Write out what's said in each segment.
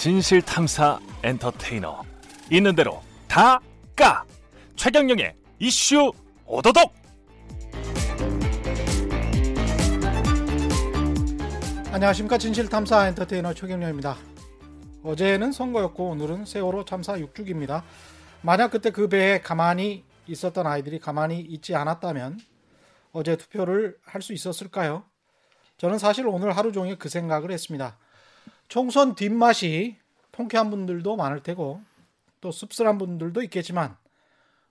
진실 탐사 엔터테이너 있는 대로 다 까 최경영의 이슈 오도독 안녕하십니까 진실 탐사 엔터테이너 최경영입니다. 어제는 선거였고 오늘은 세월호 참사 6주기입니다. 만약 그때 그 배에 가만히 있었던 아이들이 가만히 있지 않았다면 어제 투표를 할 수 있었을까요? 저는 사실 오늘 하루 종일 그 생각을 했습니다. 총선 뒷맛이 통쾌한 분들도 많을 테고 또 씁쓸한 분들도 있겠지만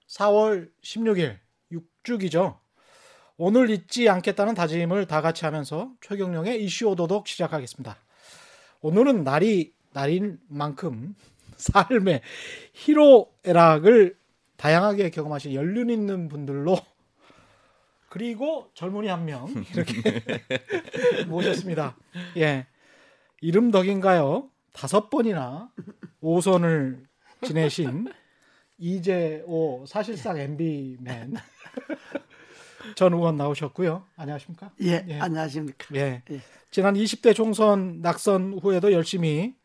4월 16일 6주기죠. 오늘 잊지 않겠다는 다짐을 다 같이 하면서 최경령의 이슈 오도독 시작하겠습니다. 오늘은 날이 날인 만큼 삶의 희로애락을 다양하게 경험하신 연륜 있는 분들로 그리고 젊은이 한 명 이렇게 모셨습니다. 예. 이름 덕인가요? 다섯 번이나 5선을 지내신 이재오 사실상 MB맨 전 의원 나오셨고요. 안녕하십니까? 예, 예. 안녕하십니까? 예. 예. 지난 20대 총선 낙선 후에도 열심히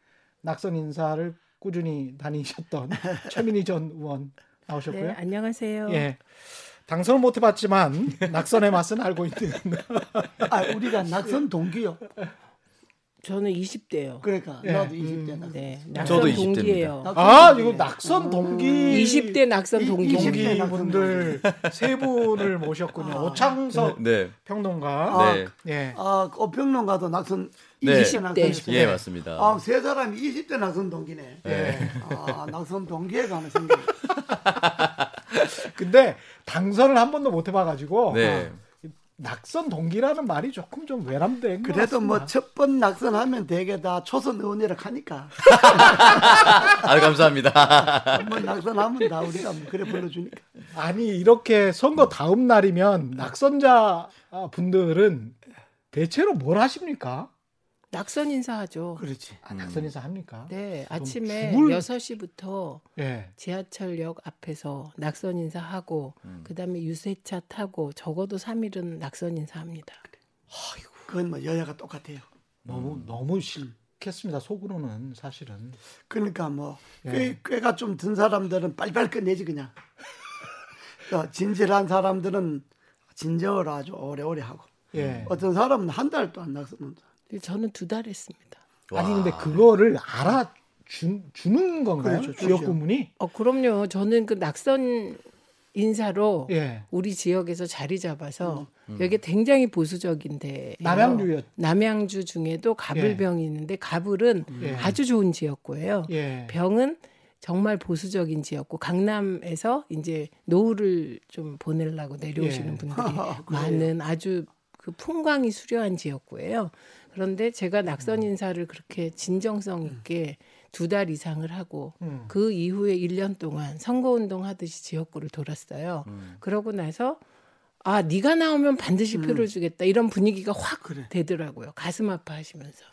낙선 인사를 꾸준히 다니셨던 최민희 전 의원 나오셨고요. 네, 안녕하세요. 예. 당선은 못 해봤지만 낙선의 맛은 알고 있는. 아, 우리가 낙선 동기요. 저는 20대요. 그러니까 예. 나도 20대 음, 낙선. 네, 저도 낙선 20대 동기예요. 입니다. 아, 이거 낙선 동기. 20대 낙선 이- 동기. 20대 동기 낙선 분들 세 분을 모셨군요. 아. 오창석 네. 평론가. 아, 네. 예. 아, 꽃평론가도 낙선 네. 20대 낙선이었어요. 예, 맞습니다. 아, 세 사람이 20대 낙선 동기네. 예. 아, 낙선 동기에 관한 생각. 근데 당선을 한 번도 못 해봐가지고 네. 낙선 동기라는 말이 조금 좀 외람된 것 그래도 뭐. 첫 번 낙선하면 되게 다 초선 의원이라 하니까 아, 감사합니다. 한번 낙선하면 다 우리가 뭐 그래 불러주니까. 아니 이렇게 선거 다음 날이면 낙선자 분들은 대체로 뭘 하십니까? 낙선 인사하죠. 그렇지. 아, 낙선 인사 합니까? 네, 좀 아침에 죽을- 6시부터 예. 지하철역 앞에서 낙선 인사하고 그다음에 유세차 타고 적어도 3일은 낙선 인사합니다. 그건 뭐 여야가 똑같아요. 너무 너무 싫겠습니다. 속으로는 사실은. 그러니까 뭐 예. 꽤, 꾀가 좀 든 사람들은 빨리빨리 끝내지 그냥. 또 진실한 사람들은 진정을 아주 오래오래 하고 예. 어떤 사람은 한 달도 안 낙선한다. 저는 두 달 했습니다. 아니 근데 그거를 알아 주, 주는 건가요? 그렇죠. 지역구문이? 어, 그럼요. 저는 그 낙선 인사로 예. 우리 지역에서 자리 잡아서 여기 굉장히 보수적인데 남양주였. 남양주 중에도 가불병이 있는데 가불은 예. 아주 좋은 지역구예요. 예. 병은 정말 보수적인 지역구 강남에서 이제 노후를 좀 보내려고 내려오시는 예. 분들이 많은 아주 그 풍광이 수려한 지역구예요. 그런데 제가 낙선 인사를 그렇게 진정성 있게 두 달 이상을 하고 음. 그 이후에 1년 동안 선거운동 하듯이 지역구를 돌았어요. 음. 그러고 나서 아 네가 나오면 반드시 표를 주겠다 이런 분위기가 확 그래. 되더라고요. 가슴 아파하시면서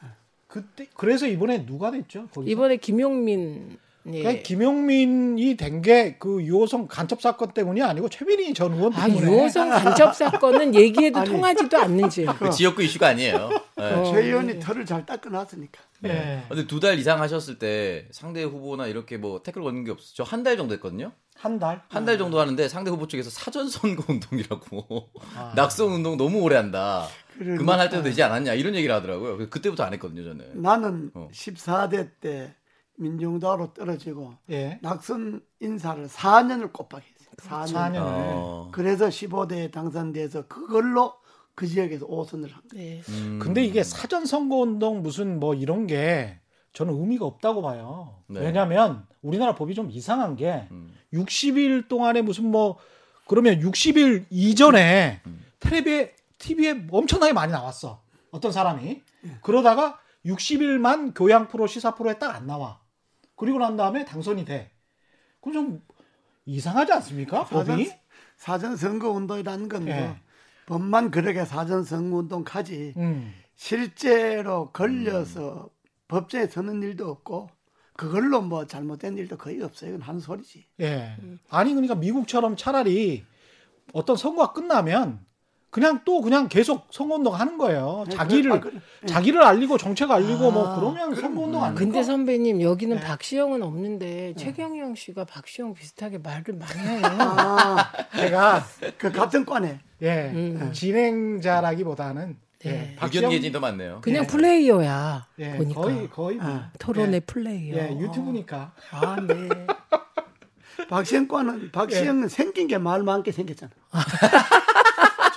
그때 그래서 이번에 누가 됐죠? 거기서? 이번에 김용민 예. 그러니까 김용민이 된 게 그 유호성 간첩 사건 때문이 아니고 최민희 전 의원 아 때문에. 유호성 간첩 사건은 얘기해도 통하지도 않는지. 그 지역구 이슈가 아니에요. 네. 어, 최 의원이 털을 잘 닦아놨으니까. 예. 근데 두 달 이상 하셨을 때 상대 후보나 이렇게 뭐 태클 거는 게 없어. 저 한 달 정도 했거든요. 한 달. 한 달 정도 하는데 상대 후보 쪽에서 사전 선거 운동이라고 아. 낙선 운동 너무 오래 한다. 그러니까. 그만할 때도 되지 않았냐 이런 얘기를 하더라고요. 그때부터 안 했거든요, 저는. 나는 어. 14대 때 민중당으로 떨어지고 예. 낙선 인사를 4년을 꼬박 했어요. 4년. 4년을. 어. 그래서 15대에 당선돼서 그걸로 그 지역에서 5선을 한 거예요. 네. 음. 근데 이게 사전 선거 운동 무슨 뭐 이런 게 저는 의미가 없다고 봐요. 네. 왜냐하면 우리나라 법이 좀 이상한 게 음. 60일 동안에 무슨 뭐 그러면 60일 이전에 음. 텔레비에 TV에 엄청나게 많이 나왔어. 어떤 사람이 예. 그러다가 60일만 교양 프로 시사 프로에 딱 안 나와. 그리고 난 다음에 당선이 돼. 그럼 좀 이상하지 않습니까? 사전, 법이? 사전 선거 운동이라는 건뭐 예. 법만 그렇게 사전 선거 운동 하지 음. 실제로 걸려서 법정에 서는 일도 없고 그걸로 뭐 잘못된 일도 거의 없어요. 이건 한 소리지. 예. 아니 그러니까 미국처럼 차라리 어떤 선거가 끝나면 그냥 또 그냥 계속 선거운동 하는 거예요. 네, 자기를 그래, 아, 그래. 자기를 알리고 정책 알리고 뭐 아, 그러면 선거운동 아닙니까? 근데 선배님 여기는 네. 박시영은 없는데 최경영 씨가 박시영 비슷하게 말을 많이 해요. 아, 제가 그 같은 과네. 예 음. 진행자라기보다는 예, 네. 박시영- 의견 예진도 많네요. 그냥 예. 플레이어야 예, 보니까 거의 거의 뭐. 아, 토론의 예, 플레이어. 예, 유튜브니까 아 네. 박시영 과는 박시영은 생긴 게 말 많게 생겼잖아.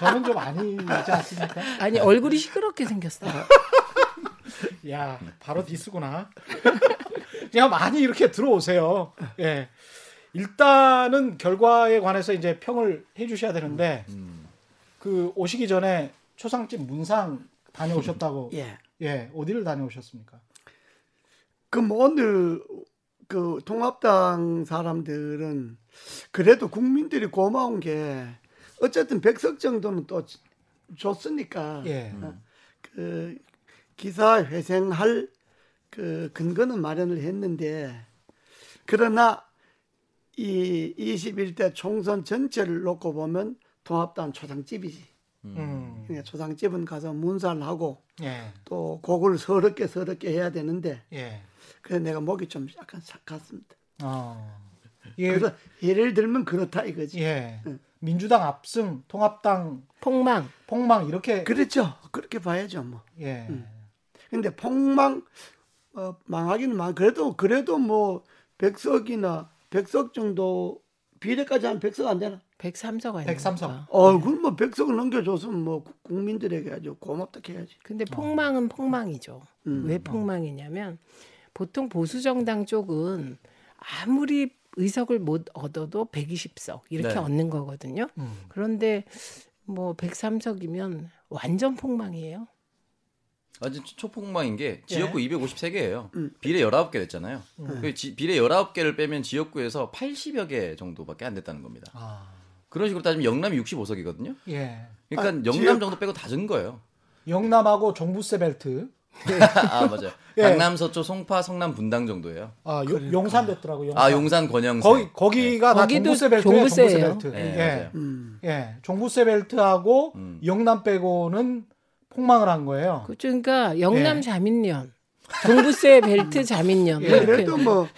저는 좀 아니지 않습니까? 아니 얼굴이 시끄럽게 생겼어. 야 바로 디스구나. 그냥 많이 이렇게 들어오세요. 예. 일단은 결과에 관해서 이제 평을 해주셔야 되는데 음. 그 오시기 전에 초상집 문상 다녀오셨다고 예. 예 어디를 다녀오셨습니까? 그럼 오늘 그 통합당 사람들은 그래도 국민들이 고마운 게 어쨌든 백석 정도는 또 지- 줬으니까 예. 어, 그 기사 회생할 그 근거는 마련을 했는데 그러나 이 21대 총선 전체를 놓고 보면 통합당 초상집이지. 음. 그러니까 초상집은 가서 문사를 하고 예. 또 곡을 서럽게 서럽게 해야 되는데 예. 그래서 내가 목이 좀 약간 싹 갔습니다. 어. 예. 그래서 예를 들면 그렇다 이거지. 예. 응. 민주당 압승, 통합당 폭망. 폭망 이렇게 그렇죠. 그렇게 봐야죠, 뭐. 예. 음. 근데 폭망 어, 망하기는 망. 그래도 그래도 뭐 백석이나 백석 정도 비례까지 한 백석 안 되나? 103석 아니까 103석. 어, 그럼 뭐 백석을 넘겨줬으면 뭐 국- 국민들에게 아주 고맙다 해야지. 근데 폭망은 폭망이죠. 음. 왜 폭망이냐면 보통 보수 정당 쪽은 아무리 의석을 못 얻어도 120석 이렇게 네. 얻는 거거든요. 음. 그런데 뭐 103석이면 완전 폭망이에요. 완전 초- 초폭망인 게 지역구 253개예요. 음. 비례 19개 됐잖아요. 그 지- 비례 19개를 빼면 지역구에서 80여 개 정도밖에 안 됐다는 겁니다. 아. 그런 식으로 따지면 영남이 65석이거든요. 예. 그러니까 아, 영남 지역- 정도 빼고 다 준 거예요. 영남하고 종부세 벨트. 아 맞아요. 예. 강남, 서초, 송파, 성남, 분당 정도예요. 아, 요- 그러니까. 용산 됐더라고. 용산. 아 용산, 권영세. 거기 거기가 다 거기도 종부세 벨트예요. 종부세. 벨트. 네, 예. 맞아요. 음. 예. 종부세 벨트하고 음. 영남 빼고는 폭망을 한 거예요. 그- 그러니까 영남 예. 자민련, 종부세 벨트 자민련 예. 그래도 뭐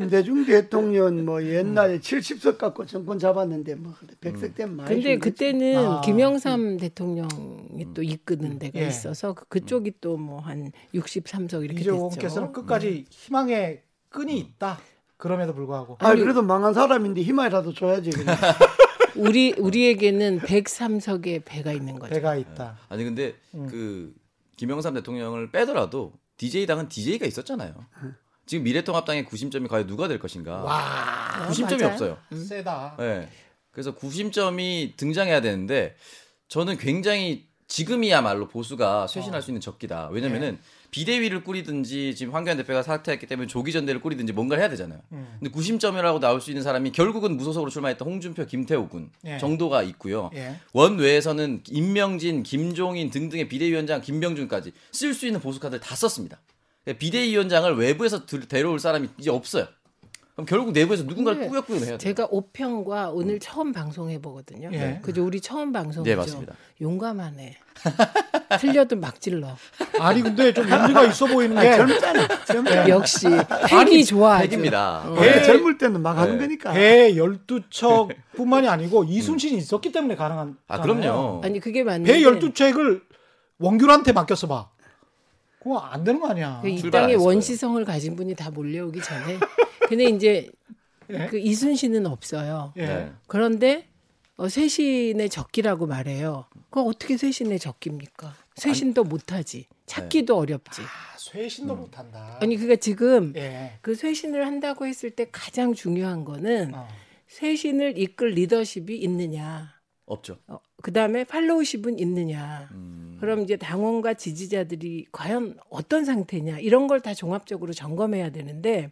김대중 대통령 뭐 옛날에 70석 갖고 정권 잡았는데 뭐 백석 때문에 많이 근데. 그때는 아. 김영삼 대통령이 또 이끄는 데가 예. 있어서 그- 그쪽이 또 뭐 한 63석 이렇게 이재호께서는 됐죠. 끝까지 희망의 끈이 있다. 그럼에도 불구하고 아 그래도 망한 사람인데 희망이라도 줘야지. 우리 우리에게는 103석의 배가 있는 거죠. 배가 있다. 아니 근데 음. 그 김영삼 대통령을 빼더라도 DJ 당은 DJ가 있었잖아요. 지금 미래통합당의 구심점이 과연 누가 될 것인가? 와, 구심점이 맞아요. 없어요. 세다. 네. 그래서 구심점이 등장해야 되는데 저는 굉장히 지금이야말로 보수가 쇄신할 수 있는 적기다. 왜냐면은 비대위를 꾸리든지 지금 황교안 대표가 사퇴했기 때문에 조기 전대를 꾸리든지 뭔가를 해야 되잖아요. 음. 근데 구심점이라고 나올 수 있는 사람이 결국은 무소속으로 출마했던 홍준표, 김태호 군 예. 정도가 있고요. 예. 원외에서는 임명진, 김종인 등등의 비대위원장, 김병준까지 쓸 수 있는 보수 카드를 다 썼습니다. 비대위원장을 외부에서 들- 데려올 사람이 이제 없어요. 그럼 결국 내부에서 누군가를 꾸역꾸역 해야 돼요. 제가 5평과 오늘 처음 방송해 보거든요. 예. 그죠? 우리 처음 방송이죠. 네, 맞습니다. 용감하네. 틀려도 막 질러. 아니 근데 좀 의미가 있어 보이는 게 젊잖아. 젊잖아. 역시 팩이 좋아. 아주. 핵입니다. 원래 예. 젊을 때는 막 하는 네. 거니까. 배 12척뿐만이 아니고 이순신이 있었기 때문에 가능한 아, 그럼요. 아니 그게 맞는데 배 12척을 원규한테 맡겼어 봐. 그거 안 되는 거 아니야. 그 이 땅에 원시성을 가진 분이 다 몰려오기 전에. 근데 이제 예? 그 이순신은 없어요. 예. 네. 그런데 어, 쇄신의 적기라고 말해요. 그거 어떻게 쇄신의 적기입니까? 쇄신도 못하지. 찾기도 어렵지. 아, 쇄신도 못 한다. 아니 그러니까 지금 예. 그 쇄신을 한다고 했을 때 가장 중요한 거는 어. 쇄신을 이끌 리더십이 있느냐. 없죠. 어, 그 다음에 팔로우십은 있느냐. 음. 그럼 이제 당원과 지지자들이 과연 어떤 상태냐 이런 걸 다 종합적으로 점검해야 되는데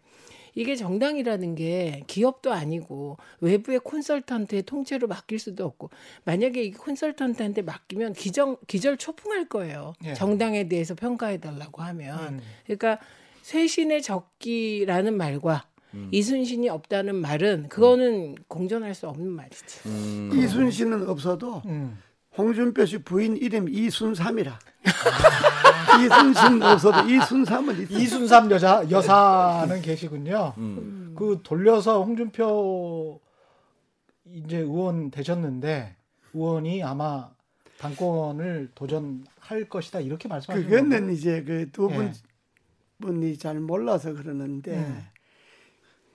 이게 정당이라는 게 기업도 아니고 외부의 콘설턴트의 통째로 맡길 수도 없고 만약에 이 콘설턴트한테 맡기면 기정 기절 초풍할 거예요. 예. 정당에 대해서 평가해 달라고 하면 음. 그러니까 쇄신의 적기라는 말과 음. 이순신이 없다는 말은 그거는 공존할 수 없는 말이지. 음. 이순신은 없어도 음. 홍준표 씨 부인 이름 이순삼이라. 이순신 없어도 이순삼은 있어. 이순삼 여자 여사는 계시군요. 음. 그 돌려서 홍준표 이제 의원 되셨는데 의원이 아마 당권을 도전할 것이다 이렇게 말씀하시는 거예요. 그거는 이제 그 두분 예. 분이 잘 몰라서 그러는데 음.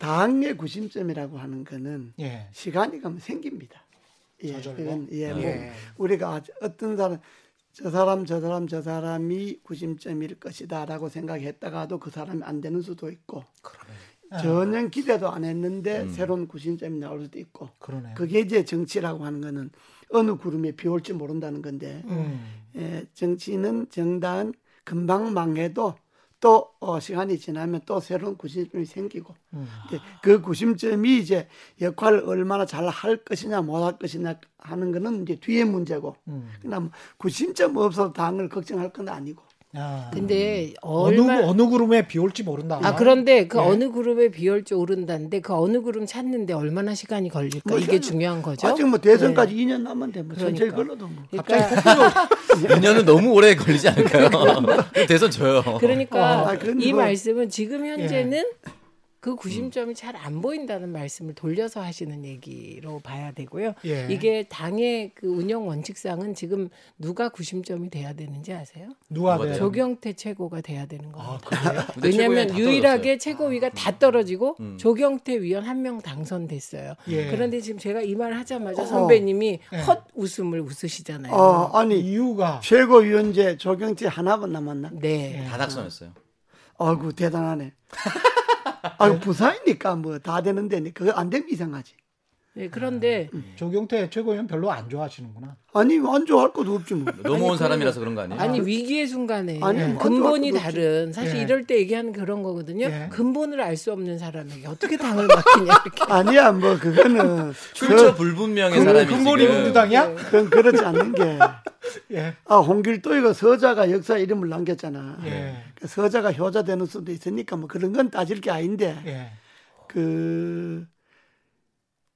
당의 구심점이라고 하는 거는 예. 시간이 가면 생깁니다. 예? 그건 예, 뭐 예. 우리가 아주 어떤 사람 저 사람 저 사람 저 사람이 구심점일 것이다라고 생각했다가도 그 사람이 안 되는 수도 있고 그러네. 전혀 기대도 안 했는데 음. 새로운 구심점이 나올 수도 있고 그러네. 그게 이제 정치라고 하는 거는 어느 구름에 비 올지 모른다는 건데 음. 예, 정치는 정당 금방 망해도 또 어, 시간이 지나면 또 새로운 구심점이 생기고 음. 그 구심점이 이제 역할을 얼마나 잘 할 것이냐 못 할 것이냐 하는 거는 이제 뒤의 문제고 음. 뭐 구심점 없어도 당을 걱정할 건 아니고 아. 근데 어느 얼마 어느 구름에 비 올지 모른다. 아 그런데 그 예. 어느 그룹에 비 올지 오른다는데 그 어느 그룹 찾는데 얼마나 시간이 걸릴까 뭐 이게 중요한 거죠. 아직 뭐 대선까지 2년 남았는데 뭐 천천히 그러니까. 걸러도 뭐 갑자기 그러니까, 폭풍 2년은 너무 오래 걸리지 않을까요? 대선 져요. 그러니까 아, 이 뭐- 말씀은 지금 현재는 그 구심점이 잘안 보인다는 말씀을 돌려서 하시는 얘기로 봐야 되고요. 예. 이게 당의 그 운영 원칙상은 지금 누가 구심점이 돼야 되는지 아세요? 누가 돼요? 조경태 최고가 돼야 되는 아 겁니다. 근데 왜냐하면 유일하게 떨어졌어요. 최고위가 다 떨어지고 음. 조경태 위원 한 명 당선됐어요. 예. 그런데 지금 제가 이 말 하자마자 어. 선배님이 예. 헛 웃음을 웃으시잖아요. 어, 아니 이유가 최고위원제 조경태 하나만 남았나? 네. 다 낙선했어요. 아이고 대단하네. 아유 부사이니까 뭐 다 되는데 그거 안 되면 이상하지. 네, 그런데 조경태 최고위원 별로 안 좋아하시는구나. 아니 안 좋아할 것도 없지 뭐. 넘어온 사람이라서 그런 거 아니에요? 아니 위기의 순간에 아니, 뭐 근본이 다른 사실 예. 이럴 때 얘기하는 그런 거거든요. 예. 근본을 알 수 없는 사람에게 어떻게 당을 맡기냐 이렇게. 아니야 뭐 그거는 출처 그, 불분명의 그 사람이 근본이 지금 민주당이야? 그건 그렇지 않는 게. 예. 아 홍길동이가 서자가 역사 이름을 남겼잖아. 예. 그 서자가 효자 되는 수도 있으니까 뭐 그런 건 따질 게 아닌데 예. 그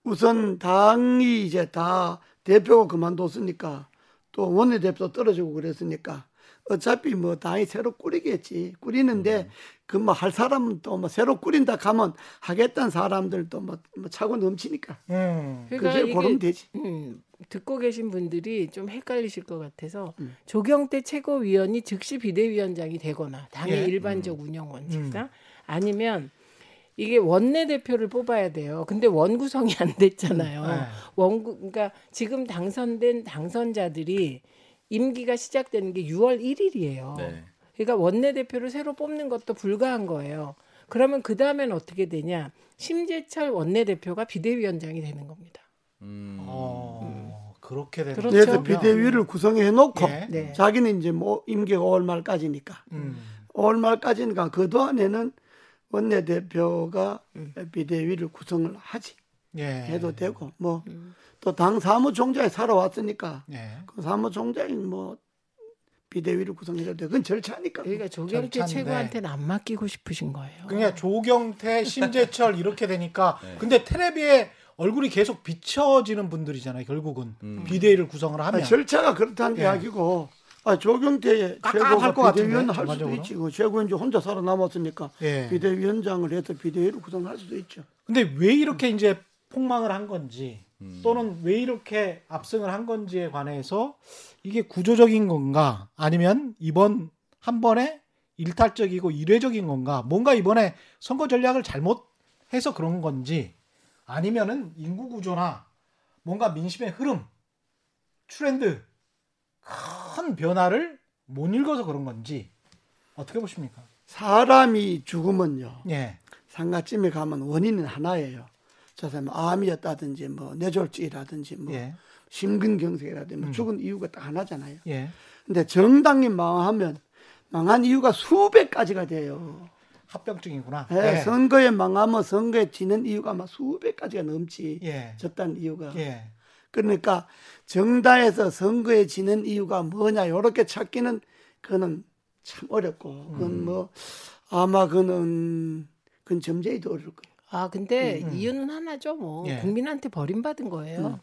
우선 당이 이제 다 대표가 그만뒀으니까 또 원내대표 떨어지고 그랬으니까 어차피 뭐 당이 새로 꾸리겠지 꾸리는데 그뭐 할 사람은 또 뭐 새로 꾸린다 가면 하겠다는 사람들도 뭐, 뭐 차고 넘치니까 음. 그게 그러니까 고르면 이게 되지. 음, 듣고 계신 분들이 좀 헷갈리실 것 같아서 음. 조경태 최고위원이 즉시 비대위원장이 되거나 당의 예. 일반적 운영 원칙상 아니면 이게 원내 대표를 뽑아야 돼요. 근데 원 구성이 안 됐잖아요. 네. 원구 그러니까 지금 당선된 당선자들이 임기가 시작되는 게 6월 1일이에요. 네. 그러니까 원내 대표를 새로 뽑는 것도 불가한 거예요. 그러면 그 다음엔 어떻게 되냐? 심재철 원내 대표가 비대위원장이 되는 겁니다. 음. 어, 그렇게 되는 그렇죠. 그래서 비대위를 구성해 놓고 예. 네. 자기는 이제 뭐 임기가 5월 말까지니까 음. 5월 말까지니까 그 동안에는 원내대표가 음. 비대위를 구성을 하지 예. 해도 되고 뭐 음. 또당 사무총장이 살아왔으니까 예. 그 사무총장이 뭐 비대위를 구성해도 돼. 그건 절차니까. 그러니까 조경태 절차인데. 최고한테는 안 맡기고 싶으신 거예요. 그러니까 조경태, 심재철 이렇게 되니까 네. 근데 텔레비에 얼굴이 계속 비춰지는 분들이잖아요. 결국은 음. 비대위를 구성을 하면 아니, 절차가 그렇다는 예. 이야기고 아, 조경태 깝깝할 것 최고가 비대위원 할 수도. 있지. 그 최고위원 이제 혼자 살아남았으니까 예. 비대위원장을 해서 비대위를 구성할 수도 있죠. 근데 왜 이렇게 이제 폭망을 한 건지 음. 또는 왜 이렇게 압승을 한 건지에 관해서 이게 구조적인 건가 아니면 이번 한 번에 일탈적이고 일회적인 건가 뭔가 이번에 선거 전략을 잘못 해서 그런 건지 아니면은 인구 구조나 뭔가 민심의 흐름 트렌드 큰 변화를 못 읽어서 그런 건지 어떻게 보십니까? 사람이 죽으면요. 예. 상가집에 가면 원인은 하나예요. 저 사람 암이었다든지 뭐 뇌졸중이라든지 뭐 예. 심근경색이라든지 뭐 음. 죽은 이유가 딱 하나잖아요. 예. 근데 정당이 망하면 망한 이유가 수백 가지가 돼요. 합병증이구나. 예, 선거에 망하면 선거에 지는 이유가 막 수백 가지가 넘지. 예. 졌다는 이유가. 예. 그러니까 정당에서 선거에 지는 이유가 뭐냐 요렇게 찾기는 그거는 참 어렵고 그건 음. 뭐 아마 그는 그건 점재이도 어려울 거예요. 아 근데 음. 이유는 하나죠. 뭐 예. 국민한테 버림받은 거예요.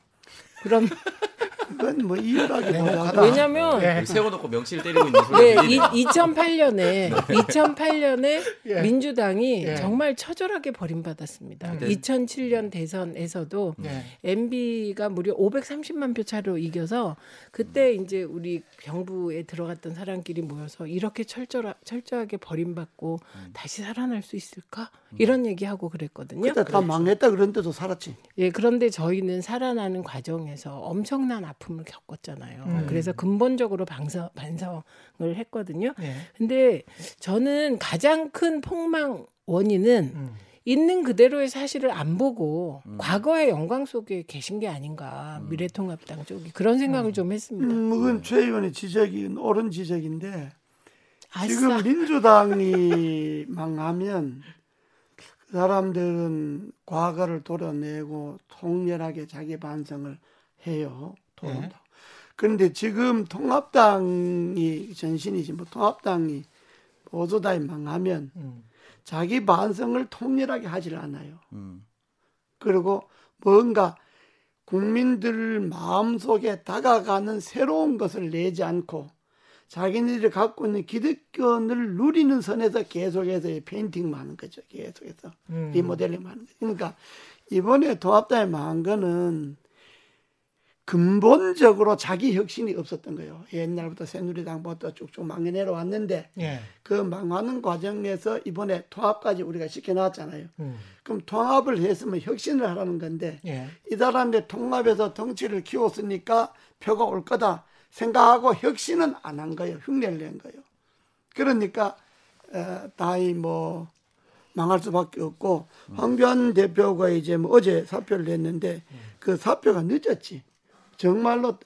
그럼 그건 뭐 이유라기보다 냉혹하다. 왜냐면 예. 세워놓고 명치를 때리고 있는 소리 네, 들리네요. 2008년에 2008년에 예. 민주당이 예. 정말 처절하게 버림받았습니다. 음. 2007년 대선에서도 예. MB가 무려 530만 표 차로 이겨서 그때 이제 우리 정부에 들어갔던 사람끼리 모여서 이렇게 철저하, 철저하게 버림받고 다시 살아날 수 있을까 이런 얘기하고 그랬거든요. 그때 다 망했다 그런데도 살았지. 예, 그런데 저희는 살아나는 과정에서 엄청난 아픔을 겪었잖아요. 음. 그래서 근본적으로 방서, 반성을 했거든요. 예. 근데 저는 가장 큰 폭망 원인은 음. 있는 그대로의 사실을 안 보고 과거의 영광 속에 계신 게 아닌가 미래통합당 쪽이 그런 생각을 좀 했습니다. 음, 그건 최 의원의 지적이 옳은 지적인데 아싸. 지금 민주당이 망하면 그 사람들은 과거를 도려내고 통렬하게 자기 반성을 해요. 도론다. 그런데 지금 통합당이 전신이지 뭐 통합당이 보수당이 망하면 음. 자기 반성을 통렬하게 하질 않아요. 음. 그리고 뭔가 국민들 마음속에 다가가는 새로운 것을 내지 않고 자기네들이 갖고 있는 기득권을 누리는 선에서 계속해서 페인팅만 하는 거죠. 계속해서 음. 리모델링만 하는 거죠. 그러니까 이번에 통합당에 망한 거는 근본적으로 자기 혁신이 없었던 거예요. 옛날부터 새누리당부터 쭉쭉 망해내려 왔는데 예. 그 망하는 과정에서 이번에 통합까지 우리가 시켜놨잖아요. 음. 그럼 통합을 했으면 혁신을 하라는 건데 예. 이 사람들 통합해서 덩치를 키웠으니까 표가 올 거다 생각하고 혁신은 안 한 거예요. 흉내를 낸 거예요. 그러니까 에, 다이 뭐 망할 수밖에 없고 황교안 대표가 이제 뭐 어제 사표를 냈는데 그 사표가 늦었지. 정말로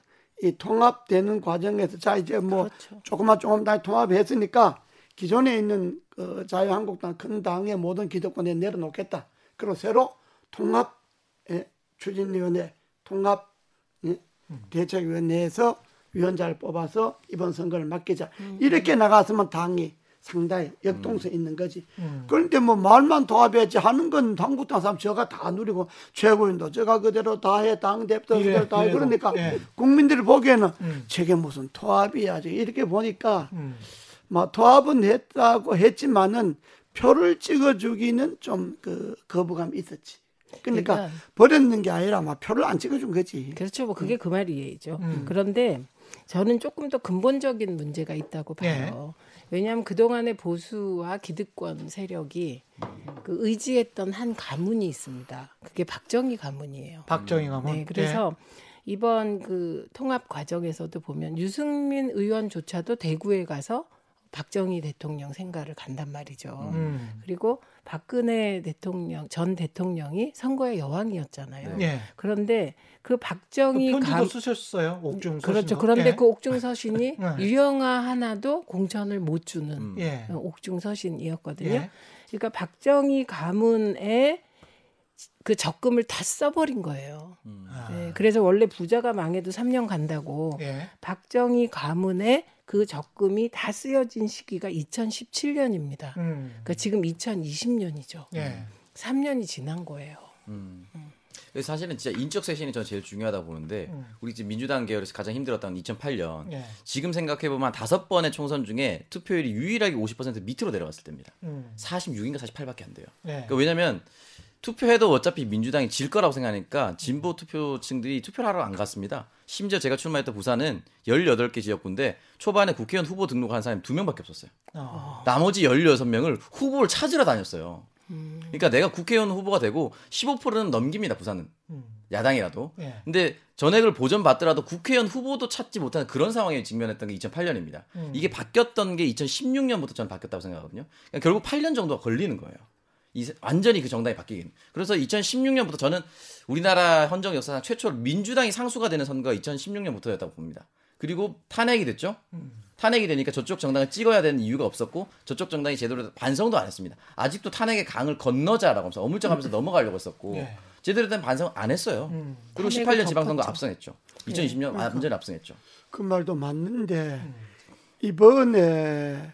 이 통합되는 과정에서 자 이제 뭐 그렇죠. 조금만 조금 다 통합했으니까 기존에 있는 그 자유한국당 큰 당의 모든 기득권에 내려놓겠다. 그리고 새로 통합 예, 추진위원회 통합 예, 대책위원회에서 위원장을 뽑아서 이번 선거를 맡기자. 이렇게 나갔으면 당이 상당히 역동성 있는 거지. 그런데 뭐 말만 통합했지 하는 건 한국당 사람 저가 다 누리고 최고인도 저가 그대로 다 해, 당 대표 이래, 그대로 다 해. 이래도, 그러니까 예. 국민들이 보기에는 음. 저게 무슨 통합이야. 이렇게 보니까 음. 뭐 통합은 했다고 했지만은 표를 찍어주기는 좀 그 거부감이 있었지. 그러니까 그러니까 버렸는 게 아니라 막 표를 안 찍어준 거지. 그렇죠. 뭐 그게 그 말이죠. 음. 그런데 저는 조금 더 근본적인 문제가 있다고 봐요. 왜냐하면 그동안의 보수와 기득권 세력이 그 의지했던 한 가문이 있습니다. 그게 박정희 가문이에요. 박정희 가문. 네, 그래서 이번 그 통합 과정에서도 보면 유승민 의원조차도 대구에 가서 박정희 대통령 생가를 간단 말이죠. 예. 음. 그리고 박근혜 대통령 전 대통령이 선거의 여왕이었잖아요. 예. 그런데 그그 박정희 편지도 감 쓰셨어요. 옥중 그렇죠. 서신도. 그런데 예. 그 옥중 서신이 네. 유영아 하나도 공천을 못 주는 음. 예. 옥중 서신이었거든요. 예. 그러니까 박정희 가문의 그 적금을 다 써버린 거예요. 아. 네, 그래서 원래 부자가 망해도 3년 간다고 예. 박정희 가문의 그 적금이 다 쓰여진 시기가 2017년입니다. 음. 그러니까 지금 2020년이죠. 예. 3년이 지난 거예요. 음. 그래서 사실은 진짜 인적 쇄신이 저는 제일 중요하다 보는데 음. 우리 지금 민주당 계열에서 가장 힘들었던 2008년 예. 지금 생각해 보면 다섯 번의 총선 중에 투표율이 유일하게 50% 밑으로 내려갔을 때입니다. 음. 46인가 48밖에 안 돼요. 예. 그러니까 왜냐면 투표해도 어차피 민주당이 질 거라고 생각하니까 진보 투표층들이 투표를 하러 안 갔습니다. 심지어 제가 출마했던 부산은 18개 지역구인데 초반에 국회의원 후보 등록한 사람이 두 명밖에 없었어요. 어. 나머지 16명을 후보를 찾으러 다녔어요. 그러니까 내가 국회의원 후보가 되고 15%는 넘깁니다, 부산은. 음. 야당이라도. 예. 근데 전액을 보전 받더라도 국회의원 후보도 찾지 못하는 그런 상황에 직면했던 게 2008년입니다. 음. 이게 바뀌었던 게 2016년부터 저는 바뀌었다고 생각하거든요. 그러니까 결국 8년 정도가 걸리는 거예요. 이 세- 완전히 그 정당이 바뀌긴. 그래서 2016년부터 저는 우리나라 헌정 역사상 최초로 민주당이 상수가 되는 선거가 2016년부터였다고 봅니다. 그리고 탄핵이 됐죠. 음. 탄핵이 되니까 저쪽 정당을 찍어야 되는 이유가 없었고 저쪽 정당이 제대로 반성도 안 했습니다. 아직도 탄핵의 강을 건너자라고 하면서 어물쩍하면서 넘어가려고 했었고 예. 제대로 된 반성 안 했어요. 음. 그리고 탄핵을 18년 지방선거 덮었죠. 압승했죠. 2020년 완전히 압승했죠. 그 말도 맞는데 이번에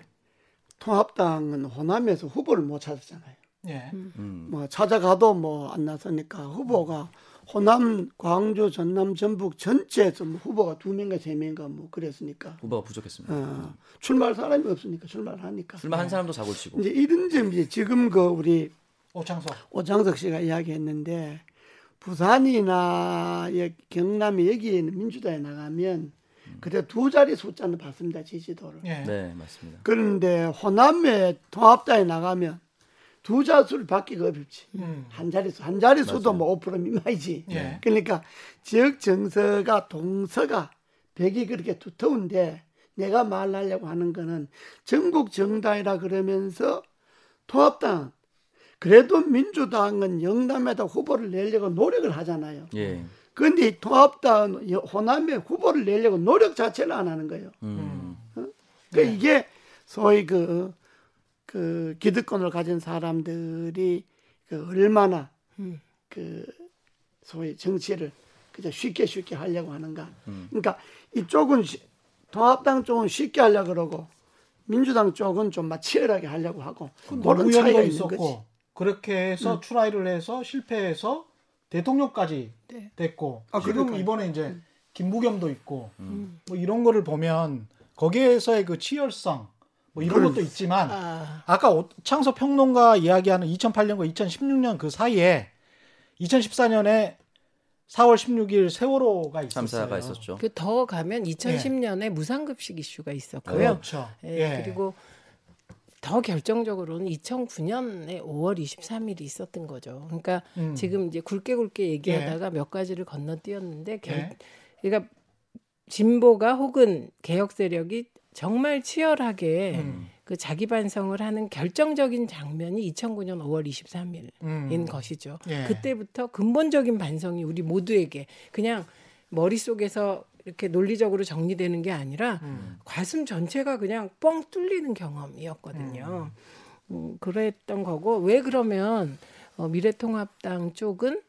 통합당은 호남에서 후보를 못 찾았잖아요. 예. 음. 뭐 찾아가도 뭐 안 나서니까 후보가 호남, 광주, 전남, 전북 전체에서 뭐 후보가 두 명인가 세 명인가 뭐 그랬으니까 후보가 부족했습니다. 어, 출마할 사람이 없으니까 출마를 하니까 출마한 사람도 사고치고. 이제 이런 점 이제 지금 그 우리 오창석. 오장석 씨가 이야기했는데 부산이나 여- 경남이 여기에는 민주당에 나가면 그래 두 자리 숫자는 받습니다 지지도를. 예. 네, 맞습니다. 그런데 호남에 통합당에 나가면 두 자수를 받기가 어렵지. 음. 한 자릿수, 한 자릿수도 뭐 5% 미만이지. 예. 그러니까 지역 정서가 동서가 벽이 그렇게 두터운데 내가 말하려고 하는 거는 전국 정당이라 그러면서 통합당 그래도 민주당은 영남에다 후보를 내려고 노력을 하잖아요. 예. 그런데 여- 호남에 후보를 내려고 노력 자체를 안 하는 거예요. 음. 그 이게 소위 그, 그 기득권을 가진 사람들이 그 얼마나 그 소위 정치를 그저 쉽게 쉽게 하려고 하는가. 그러니까 이쪽은 시- 통합당 쪽은 쉽게 하려고 그러고 민주당 쪽은 좀 막 치열하게 하려고 하고 그런 차이가 있었고 거지. 그렇게 해서 try를 해서 실패해서 대통령까지 네. 됐고 아, 지금 그러니까요. 이번에 이제 김부겸도 있고 뭐 이런 거를 보면 거기에서의 그 치열성 뭐 이런 것도 있지만 아, 아까 오- 창석 평론가 이야기하는 2008년과 2016년 그 사이에 2014년에 4월 16일 세월호가 있었어요. 참사가 있었죠. 그 더 가면 2010년에 무상급식 이슈가 있었고요. 그렇죠. 예, 예. 그리고 더 결정적으로는 2009년에 5월 23일이 있었던 거죠. 그러니까 음. 지금 이제 굵게 굵게 얘기하다가 몇 가지를 건너뛰었는데 결, 예. 그러니까 진보가 혹은 개혁 세력이 정말 치열하게 음. 그 자기 반성을 하는 결정적인 장면이 2009년 5월 23일인 음. 것이죠. 예. 그때부터 근본적인 반성이 우리 모두에게 그냥 머릿속에서 이렇게 논리적으로 정리되는 게 아니라 음. 가슴 전체가 그냥 뻥 뚫리는 경험이었거든요. 음, 그랬던 거고 왜 그러면 어, 미래통합당 쪽은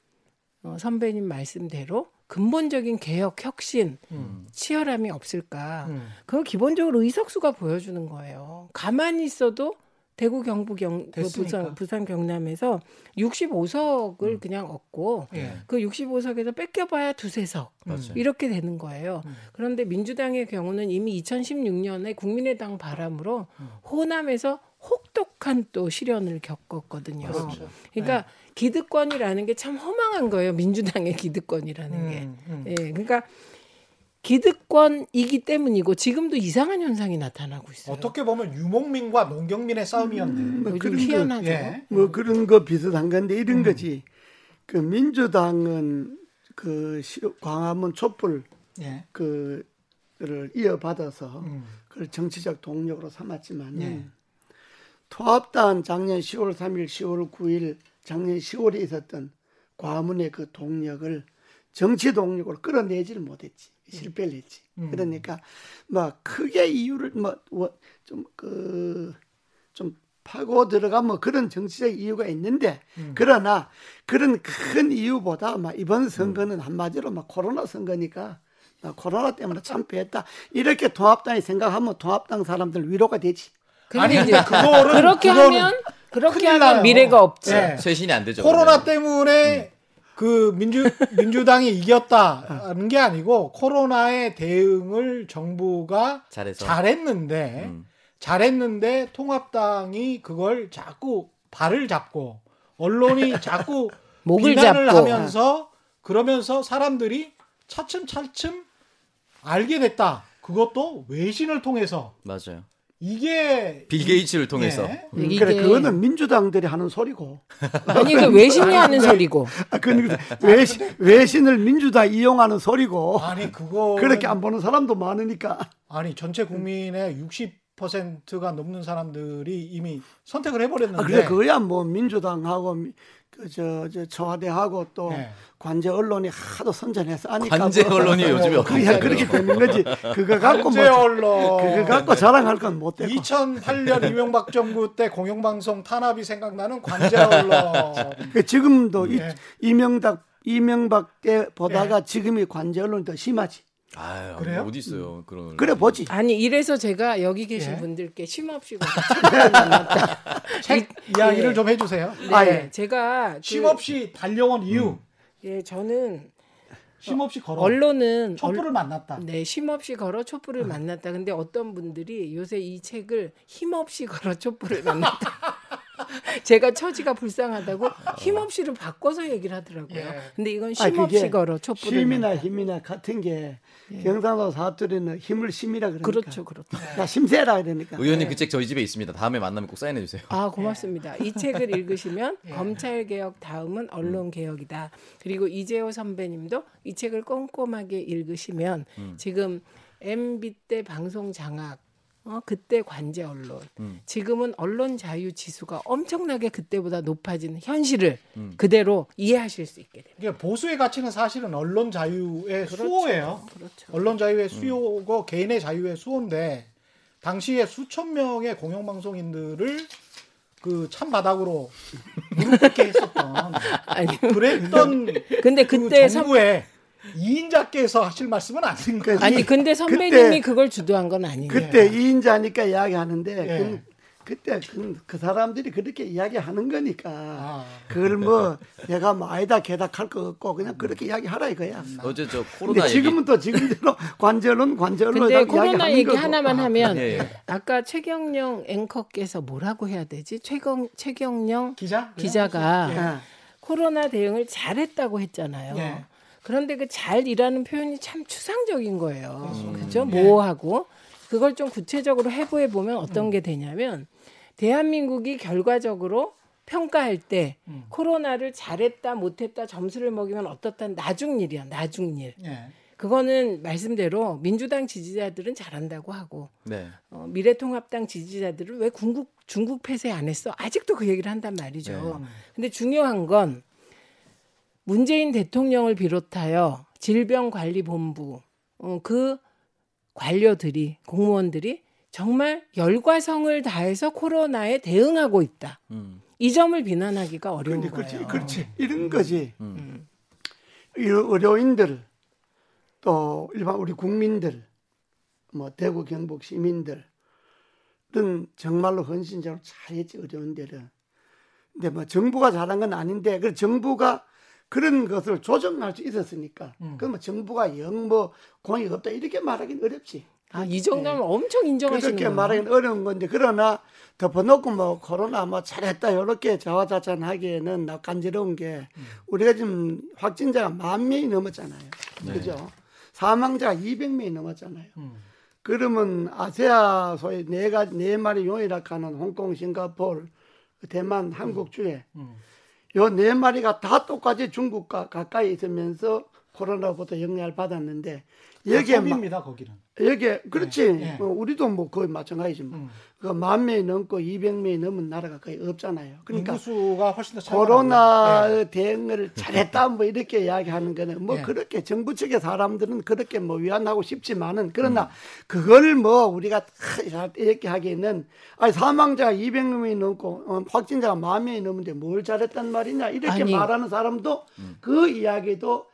어, 선배님 말씀대로 근본적인 개혁 혁신 음. 치열함이 없을까? 음. 그거 기본적으로 의석수가 보여주는 거예요. 가만히 있어도 대구 경북 경그 됐으니까. 부산 부산 경남에서 65석을 음. 그냥 얻고 예. 그 65석에서 뺏겨봐야 두세 석 맞아요. 이렇게 되는 거예요. 음. 그런데 민주당의 경우는 이미 2016년에 국민의당 바람으로 음. 호남에서 혹독한 또 시련을 겪었거든요. 그렇죠. 그러니까 기득권이라는 게 참 허망한 거예요. 민주당의 기득권이라는 게. 음, 음. 예, 그러니까 기득권이기 때문이고 지금도 이상한 현상이 나타나고 있어요. 어떻게 보면 유목민과 농경민의 싸움이었네. 뭐 요즘 그런 거, 희한하죠. 예. 뭐 그런 거 비슷한 건데 이런 음. 거지. 그 민주당은 그 시- 광화문 촛불 예. 그를 이어받아서 음. 그걸 정치적 동력으로 삼았지만 예. 은 통합당 작년 10월 3일, 10월 9일 작년 10월에 있었던 광화문의 그 동력을 정치 동력으로 끌어내지를 못했지 실패를 했지. 음. 그러니까 뭐 크게 이유를 뭐좀그좀 파고 들어가면 뭐 그런 정치적 이유가 있는데 음. 그러나 그런 큰 이유보다 막 이번 선거는 한마디로 막 코로나 선거니까 막 코로나 때문에 참패했다 이렇게 통합당이 생각하면 통합당 사람들 위로가 되지. 아니 이제 그거를 그렇게 그거는 하면 그렇게 하면 나요. 미래가 없지. 예. 쇄신이 안 되죠. 코로나 그러면. 때문에 그 민주 민주당이 이겼다는 게 아니고 코로나의 대응을 정부가 잘해서. 잘했는데 음. 잘했는데 통합당이 그걸 자꾸 발을 잡고 언론이 자꾸 목을 비난을 잡고. 하면서 그러면서 사람들이 차츰차츰 알게 됐다. 그것도 외신을 통해서 맞아요. 이게 빌 게이츠를 통해서. 예. 음, 이게- 그래 그거는 민주당들이 하는 소리고. 아니 그 외신이 하는 소리고. 아, 그건 외신, 외신을 민주당 이용하는 소리고. 아니 그거 그렇게 안 보는 사람도 많으니까. 아니 전체 국민의 60%가 넘는 사람들이 이미 선택을 해버렸는데 아, 그래 그거야 뭐 민주당하고 그저 저 청와대하고 또 네. 관제 언론이 하도 선전해서 아니까 관제 뭐 언론이 요즘에 그냥 그렇게 되는 거지. 그거 갖고 뭐 관제 언론 그거 갖고 자랑할 건 못 되고. 2008년 이명박 정부 때 공영방송 탄압이 생각나는 관제 언론 그 지금도 이, 네. 이명박 이명박 때 보다가 지금이 관제 언론이 더 심하지. 아유, 그래요? 어디 있어요 그런. 그래 보지. 아니 이래서 제가 여기 계신 예. 분들께 쉼 없이 천천히 만났다. 책 이야기를 예. 좀 해주세요. 네, 아, 예. 제가 그- 쉼없이 달려온 이유 예, 저는 쉼 없이 걸어 언론은 촛불을 만났다. 네, 쉼 없이 걸어 촛불을 만났다. 근데 어떤 분들이 요새 이 책을 힘 없이 걸어 촛불을 만났다. 제가 처지가 불쌍하다고 힘없이로 바꿔서 얘기를 하더라고요. 예. 근데 이건 아, 쉼없이 그게 걸어 촛불을 쉼이나 만났다. 힘이나 같은 게 경상도 사투리는 힘을 심이라 그러니까. 그렇죠, 그렇죠. 야, 심세라 그러니까. 의원님 그 책 저희 집에 있습니다. 다음에 만나면 꼭 사인해 주세요. 아, 고맙습니다. 이 책을 읽으시면 검찰 개혁 다음은 언론 개혁이다. 그리고 이재호 선배님도 이 책을 꼼꼼하게 읽으시면 지금 MB 때 방송 장악 어, 그때 관제 언론. 지금은 언론 자유 지수가 엄청나게 그때보다 높아진 현실을 그대로 이해하실 수 있게 됩니다. 이게 보수의 가치는 사실은 언론 자유의 수호예요. 그렇죠. 언론 자유의 수요고 개인의 자유의 수호인데 당시에 수천 명의 공영방송인들을 그 찬바닥으로 무릎 꿇게 했었던 아니, 그랬던 근데 그 그때 선, 정부에 이인자께서 하실 말씀은 아닌 거예요. 아니 근데 선배님이 그때- 그걸 주도한 건 아니에요. 그때 이인자니까 이야기하는데 예. 그, 그때 그, 그 사람들이 그렇게 이야기하는 거니까 아. 그걸 뭐 내가 뭐 아니다 개닥할 거 없고 그냥 그렇게 이야기하라 이거야. 어제 저 코로나 얘기 지금은 또 지금대로 관절은 관절로 근데 코로나 얘기 거고. 하나만 하면 예, 예. 아까 최경영 앵커께서 뭐라고 해야 되지? 최경 최경영 기자 기자가 예. 코로나 대응을 잘했다고 했잖아요. 예. 그런데 그 잘이라는 표현이 참 추상적인 거예요. 그죠? 모호하고 그걸 좀 구체적으로 해부해 보면 어떤 게 되냐면 대한민국이 결과적으로 평가할 때 코로나를 잘했다 못했다 점수를 먹이면 어떻다 나중 일이야 나중 일 예. 그거는 말씀대로 민주당 지지자들은 잘한다고 하고 네. 어, 미래통합당 지지자들은 왜 중국 중국 폐쇄 안 했어? 아직도 그 얘기를 한단 말이죠. 근데 중요한 건 문재인 대통령을 비롯하여 질병관리본부 어, 그 관료들이 공무원들이 정말 열과성을 다해서 코로나에 대응하고 있다. 음. 이 점을 비난하기가 어려운 근데 그렇지, 거예요. 그렇지. 이런 거지. 이 의료인들 또 일반 우리 국민들 뭐 대구 경북 시민들은 정말로 헌신적으로 잘했지 의료인들은. 근데 뭐 정부가 잘한 건 아닌데 그 정부가 그런 것을 조정할 수 있었으니까 그러면 정부가 영 뭐 공이 없다 이렇게 말하기는 어렵지. 아, 이 정도면 엄청 인정하시는 그렇게. 말하기는 어려운 건데 그러나 덮어놓고 뭐 코로나 뭐 잘했다 이렇게 자화자찬하기에는 나 간지러운 게 우리가 지금 확진자가 만 명이 넘었잖아요. 그죠? 사망자가 200명이 넘었잖아요. 그러면 아세아 소위 네 가지 네 마리 용이라 하는 홍콩, 싱가포르, 대만, 한국 중에 요 네 마리가 다 똑같이 중국과 가까이 있으면서 코로나부터 영향을 받았는데 여기에 마- 여기입니다 거기는. 여기 그렇지. 네. 뭐 우리도 뭐 거의 마찬가지지 뭐. 음. 그만 명이 넘고 200명이 넘은 나라가 거의 없잖아요. 그러니까 인구수가 훨씬 더. 코로나 네. 대응을 잘했다 뭐 이렇게 이야기하는 거는 뭐 네. 그렇게 정부 측의 사람들은 그렇게 뭐 위안하고 싶지만은 음. 그러나 그걸 뭐 우리가 다 이렇게 하기에는 아니 사망자가 200명이 넘고 어, 확진자가 만 명이 넘는데 뭘 잘했단 말이냐 이렇게 아니. 말하는 사람도 그 이야기도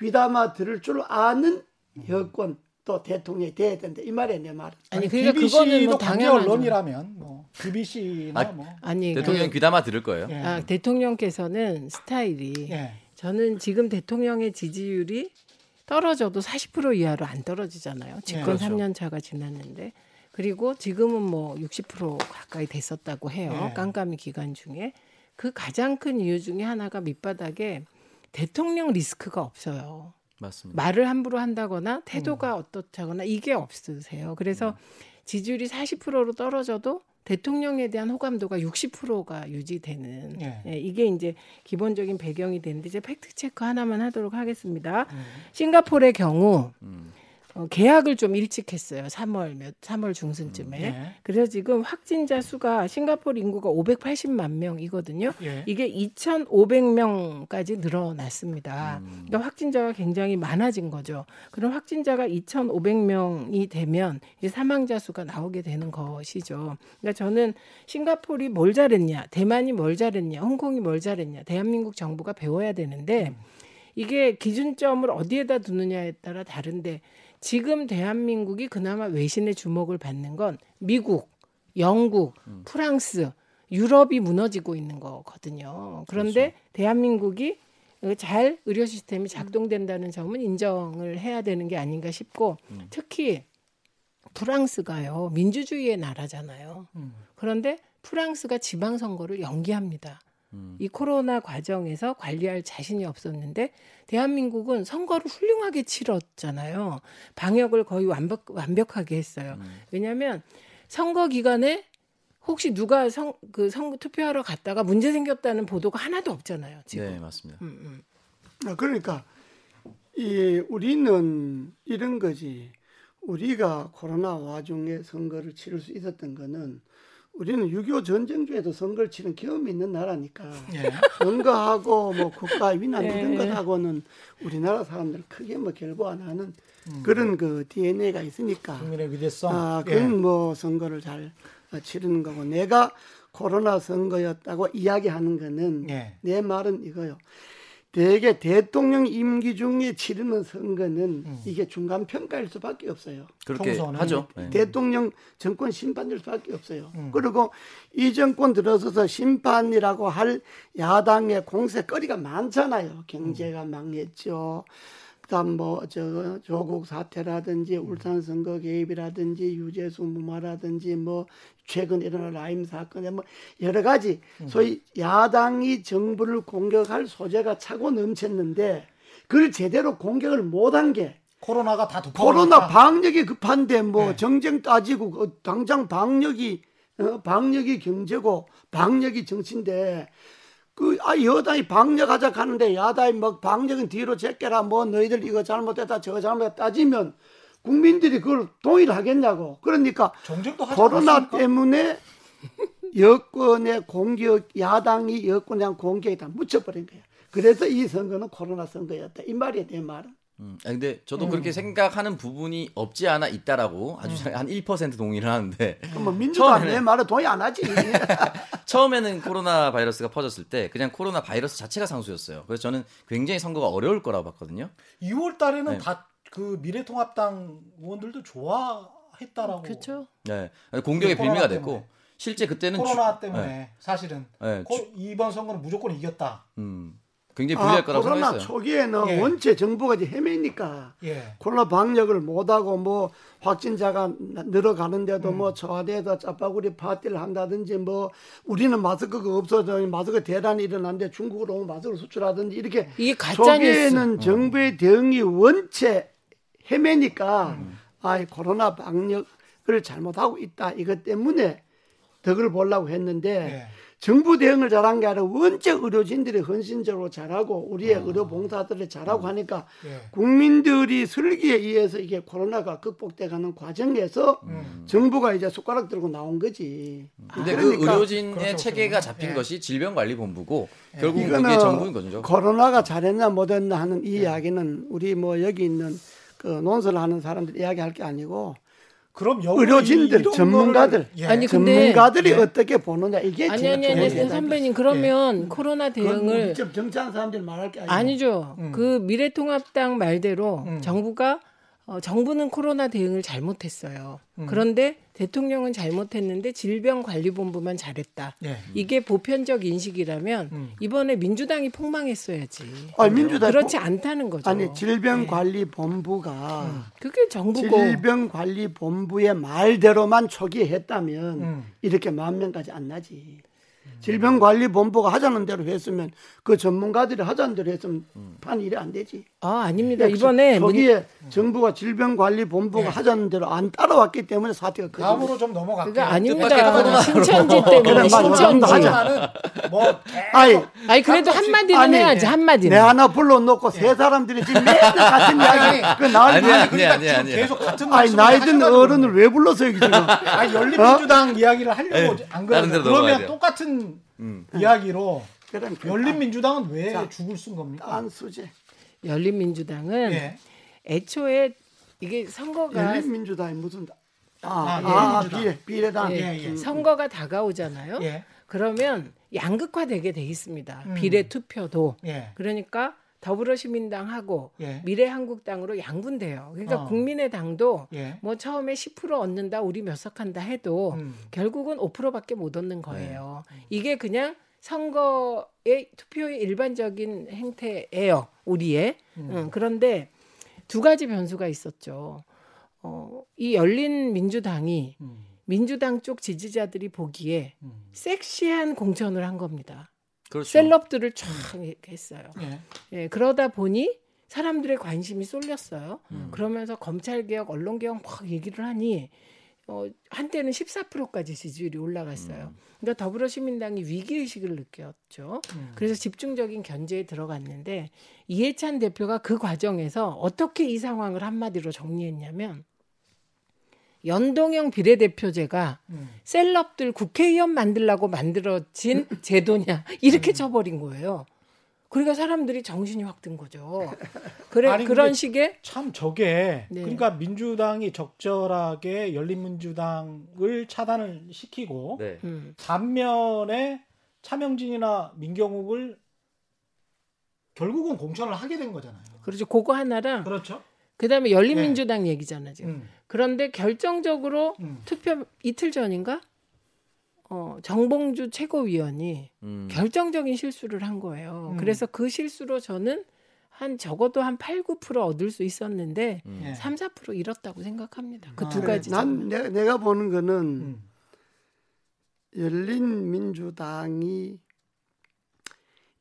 귀담아 들을 줄 아는 여권 또 대통령이 돼야 된다 이 말이야 내 말은. 아니 그러니까 BBC도 그거는 뭐 당연하죠. 언론이라면 뭐 BBC나 아, 뭐 아니 대통령 그, 귀담아 들을 거예요. 예. 아, 대통령께서는 스타일이 예. 저는 지금 대통령의 지지율이 떨어져도 40% 이하로 안 떨어지잖아요. 집권 네, 그렇죠. 3년 차가 지났는데 그리고 지금은 뭐 60% 가까이 됐었다고 해요. 네. 깜깜이 기간 중에 그 가장 큰 이유 중에 하나가 밑바닥에 대통령 리스크가 없어요. 맞습니다. 말을 함부로 한다거나 태도가 어떻다거나 이게 없으세요. 그래서 지지율이 40%로 떨어져도 대통령에 대한 호감도가 60%가 유지되는 예. 예, 이게 이제 기본적인 배경이 되는데 이제 팩트 체크 하나만 하도록 하겠습니다. 음. 싱가포르의 경우 음. 어, 계약을 좀 일찍 했어요. 3월 몇 3월 중순쯤에. 예. 그래서 지금 확진자 수가 싱가포르 인구가 580만 명이거든요. 예. 이게 2,500명까지 늘어났습니다. 그러니까 확진자가 굉장히 많아진 거죠. 그럼 확진자가 2,500명이 되면 이제 사망자 수가 나오게 되는 것이죠. 그러니까 저는 싱가포르이 뭘 잘했냐, 대만이 뭘 잘했냐, 홍콩이 뭘 잘했냐, 대한민국 정부가 배워야 되는데 이게 기준점을 어디에다 두느냐에 따라 다른데 지금 대한민국이 그나마 외신의 주목을 받는 건 미국, 영국, 프랑스, 유럽이 무너지고 있는 거거든요. 그런데 대한민국이 잘 의료 시스템이 작동된다는 점은 인정을 해야 되는 게 아닌가 싶고 특히 프랑스가요 민주주의의 나라잖아요. 음. 그런데 프랑스가 지방 선거를 연기합니다. 음. 이 코로나 과정에서 관리할 자신이 없었는데 대한민국은 선거를 훌륭하게 치렀잖아요. 방역을 거의 완벽 완벽하게 했어요. 음. 왜냐하면 선거 기간에 혹시 누가 성그 선거 투표하러 갔다가 문제 생겼다는 보도가 하나도 없잖아요. 지금. 네, 맞습니다. 음, 음. 아, 그러니까 이 우리는 이런 거지. 우리가 코로나 와중에 선거를 치를 수 있었던 거는 우리는 6.25 전쟁 중에도 선거를 치는 경험이 있는 나라니까 예. 선거하고 뭐 국가 위난 이런 네. 것하고는 우리나라 사람들 크게 뭐 결부 안 하는 음. 그런 그 DNA가 있으니까 국민의 위대성. 아, 예. 그건 뭐 선거를 잘 어, 치르는 거고 내가 코로나 선거였다고 이야기하는 거는 예. 내 말은 이거요. 대개 대통령 임기 중에 치르는 선거는 음. 이게 중간 평가일 수밖에 없어요. 그렇게 총선은 하죠. 네. 대통령 정권 심판될 수밖에 없어요. 음. 그리고 이 정권 들어서서 심판이라고 할 야당의 공세거리가 많잖아요. 경제가 망했죠. 그다음 뭐 저 조국 사태라든지 울산 선거 개입이라든지 유재수 무마라든지 뭐 최근 일어난 라임 사건에 뭐 여러 가지 소위 야당이 정부를 공격할 소재가 차고 넘쳤는데 그걸 제대로 공격을 못한 게 코로나가 다 덮어. 코로나 방역이 급한데 뭐 네. 정쟁 따지고 그 당장 방역이 어, 방역이 경제고 방역이 정치인데 그 아 여당이 방역하자 하는데 야당이 뭐 방역은 뒤로 제껴라 뭐 너희들 이거 잘못했다 저거 잘못했다 따지면 국민들이 그걸 동의하겠냐고 그러니까 정쟁도 하지 코로나 않았습니까? 때문에 여권의 공격 야당이 여권에 대한 공격에 다 묻혀버린 거야. 그래서 이 선거는 코로나 선거였다. 이 말이야 내 말은. 음, 아니, 근데 저도 그렇게 생각하는 부분이 없지 않아 있다라고 아주 한1% 동의를 하는데 그럼 뭐 민주당 처음에는- 내 말을 동의 안 하지. 처음에는 코로나 바이러스가 퍼졌을 때 그냥 코로나 바이러스 자체가 상수였어요. 그래서 저는 굉장히 선거가 어려울 거라고 봤거든요. 2월 달에는 네. 다그 미래통합당 의원들도 좋아했다라고. 그렇죠. 네. 공격의 코로나 빌미가 때문에. 됐고 실제 그때는 코로나 주- 때문에 네. 사실은 네, 코- 주- 이번 선거는 무조건 이겼다. 음, 굉장히 불리할 아, 거라고 코로나 생각했어요. 초기에는 예. 원체 정부가 이제 헤매니까 예. 코로나 방역을 못하고 뭐 확진자가 나- 늘어가는데도 음. 뭐 청와대에서 짜파구리 파티를 한다든지 뭐 우리는 마스크가 없어서 마스크 대란이 일어났는데 중국으로 오면 마스크를 수출하든지 이렇게 이게. 초기에는 정부의 대응이 원체 헤매니까 음. 아 코로나 방역을 잘못하고 있다 이것 때문에 덕을 보려고 했는데 예. 정부 대응을 잘한 게 아니라 원체 의료진들이 헌신적으로 잘하고 우리의 아. 의료 봉사들이 잘하고 하니까 예. 국민들이 슬기에 의해서 이게 코로나가 극복돼가는 과정에서 음. 정부가 이제 숟가락 들고 나온 거지. 근데 그 그러니까 의료진의 그렇죠, 체계가 그렇죠. 잡힌 예. 것이 질병관리본부고 결국은 그게 이거는 정부인 거죠. 코로나가 잘했나 못했나 하는 네. 이 이야기는 우리 뭐 여기 있는 그 논설을 하는 사람들 이야기할 게 아니고 그럼 의료진들, 전문가들. 거를- 예. 아니, 근데- 전문가들이 예. 어떻게 보느냐 이게 아니 아니 아니. 선배님 그러면 코로나 그건 뭐 대응을 직접 정치하는 사람들 말할 게 아니고 아니죠. 음. 그 미래통합당 말대로 음. 정부가 어, 정부는 코로나 대응을 잘못했어요. 음. 그런데 대통령은 잘못했는데 질병관리본부만 잘했다. 예. 이게 보편적 인식이라면 음. 이번에 민주당이 폭망했어야지. 아, 민주당 그렇지 않다는 거죠. 아니 질병관리본부가 그게 정부고 질병관리본부의 말대로만 초기에 했다면 음. 이렇게 만 명까지 안 나지. 질병관리본부가 하자는 대로 했으면 그 전문가들이 하자는 대로 했으면 판 일이 안 되지. 아 아닙니다. 이번에 문- 거기에 정부가 질병관리본부가 예. 하자는 대로 안 따라왔기 때문에 사태가 커진 거지. 다음으로 좀 넘어갈게요. 그러니까 뜻밖의 아닙니다. 코로나로. 신천지 그래, 때문에. 신천지. 하지만은 뭐 아니, 아니 그래도 한마디는 아니, 해야지 예. 한마디는. 내 하나 불러놓고 세 사람들이 지금 매일 같은 이야기 그 나을 아니야, 만 아니야, 그러니까 아니야, 지금 아니야. 계속 같은 아니 말씀을 나이 든 하셔가지고 어른을 왜 여기 지금? 아니 열린민주당 이야기를 하려고 네. 안 그래요. 그러면. 똑같은 음. 이야기로 그럼 그 열린민주당은 왜 자, 죽을 쓴 겁니까? 딴 수제. 열린민주당은 예. 애초에 이게 선거가 열린민주당이 무슨 아, 아, 예, 아, 민주당. 비례 비례당. 예, 예, 예. 선거가 다가오잖아요. 예. 그러면 양극화되게 돼 있습니다. 음. 비례 투표도. 예. 그러니까 더불어시민당하고 예. 미래한국당으로 양분돼요. 그러니까 어. 국민의당도 예. 뭐 처음에 10% 얻는다, 우리 몇 석 한다 해도 음. 결국은 5%밖에 못 얻는 거예요. 이게 그냥 선거의 투표의 일반적인 행태예요. 우리의. 음, 그런데 두 가지 변수가 있었죠. 어, 이 열린 민주당이 음. 민주당 쪽 지지자들이 보기에 음. 섹시한 공천을 한 겁니다. 그렇죠. 셀럽들을 쫙 했어요. 예. 예, 그러다 보니 사람들의 관심이 쏠렸어요. 음. 그러면서 검찰 개혁, 언론 개혁 막 얘기를 하니 어, 한때는 14%까지 지지율이 올라갔어요. 그러니까 더불어시민당이 위기 의식을 느꼈죠. 음. 그래서 집중적인 견제에 들어갔는데 이해찬 대표가 그 과정에서 어떻게 이 상황을 한마디로 정리했냐면 연동형 비례대표제가 음. 셀럽들 국회의원 만들라고 만들어진 제도냐 이렇게 쳐버린 거예요. 그러니까 사람들이 정신이 확 든 거죠. 그래 아니, 그런 식의 참 저게 네. 그러니까 민주당이 적절하게 열린민주당을 차단을 시키고 네. 음, 반면에 차명진이나 민경욱을 결국은 공천을 하게 된 거잖아요. 그렇죠. 그거 하나랑 그렇죠? 그다음에 열린민주당 얘기잖아 지금. 음. 그런데 결정적으로 음. 투표 이틀 전인가 어, 정봉주 최고위원이 음. 결정적인 실수를 한 거예요. 음. 그래서 그 실수로 저는 한 적어도 한 8, 9% 얻을 수 있었는데 음. 예. 3, 4% 잃었다고 생각합니다. 그 아, 그래. 가지. 난. 내가, 내가 보는 거는 음. 열린민주당이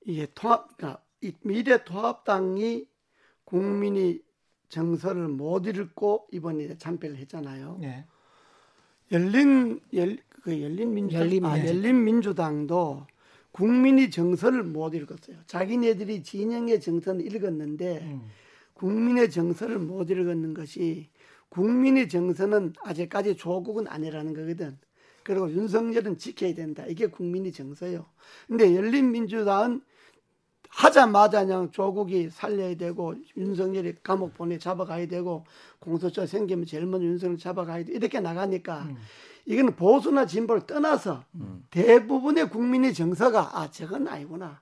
이게 통합, 그러니까 이 미래통합당이 국민이 정서를 못 읽고 이번에 참패를 했잖아요. 예. 열린 열 그 열린민주당 열린 아, 민주당. 열린민주당도 국민이 정서를 못 읽었어요. 자기네들이 진영의 정서는 읽었는데 음. 국민의 정서를 못 읽었는 것이 국민의 정서는 아직까지 조국은 아니라는 거거든. 그리고 윤석열은 지켜야 된다. 이게 국민의 정서요. 근데 열린민주당은 하자마자 그냥 조국이 살려야 되고 윤석열이 감옥 보내 잡아가야 되고 공소처 생기면 제일 먼저 윤석열 잡아가야 돼 이렇게 나가니까 음. 이거는 보수나 진보를 떠나서 대부분의 국민의 정서가 아 저건 아니구나.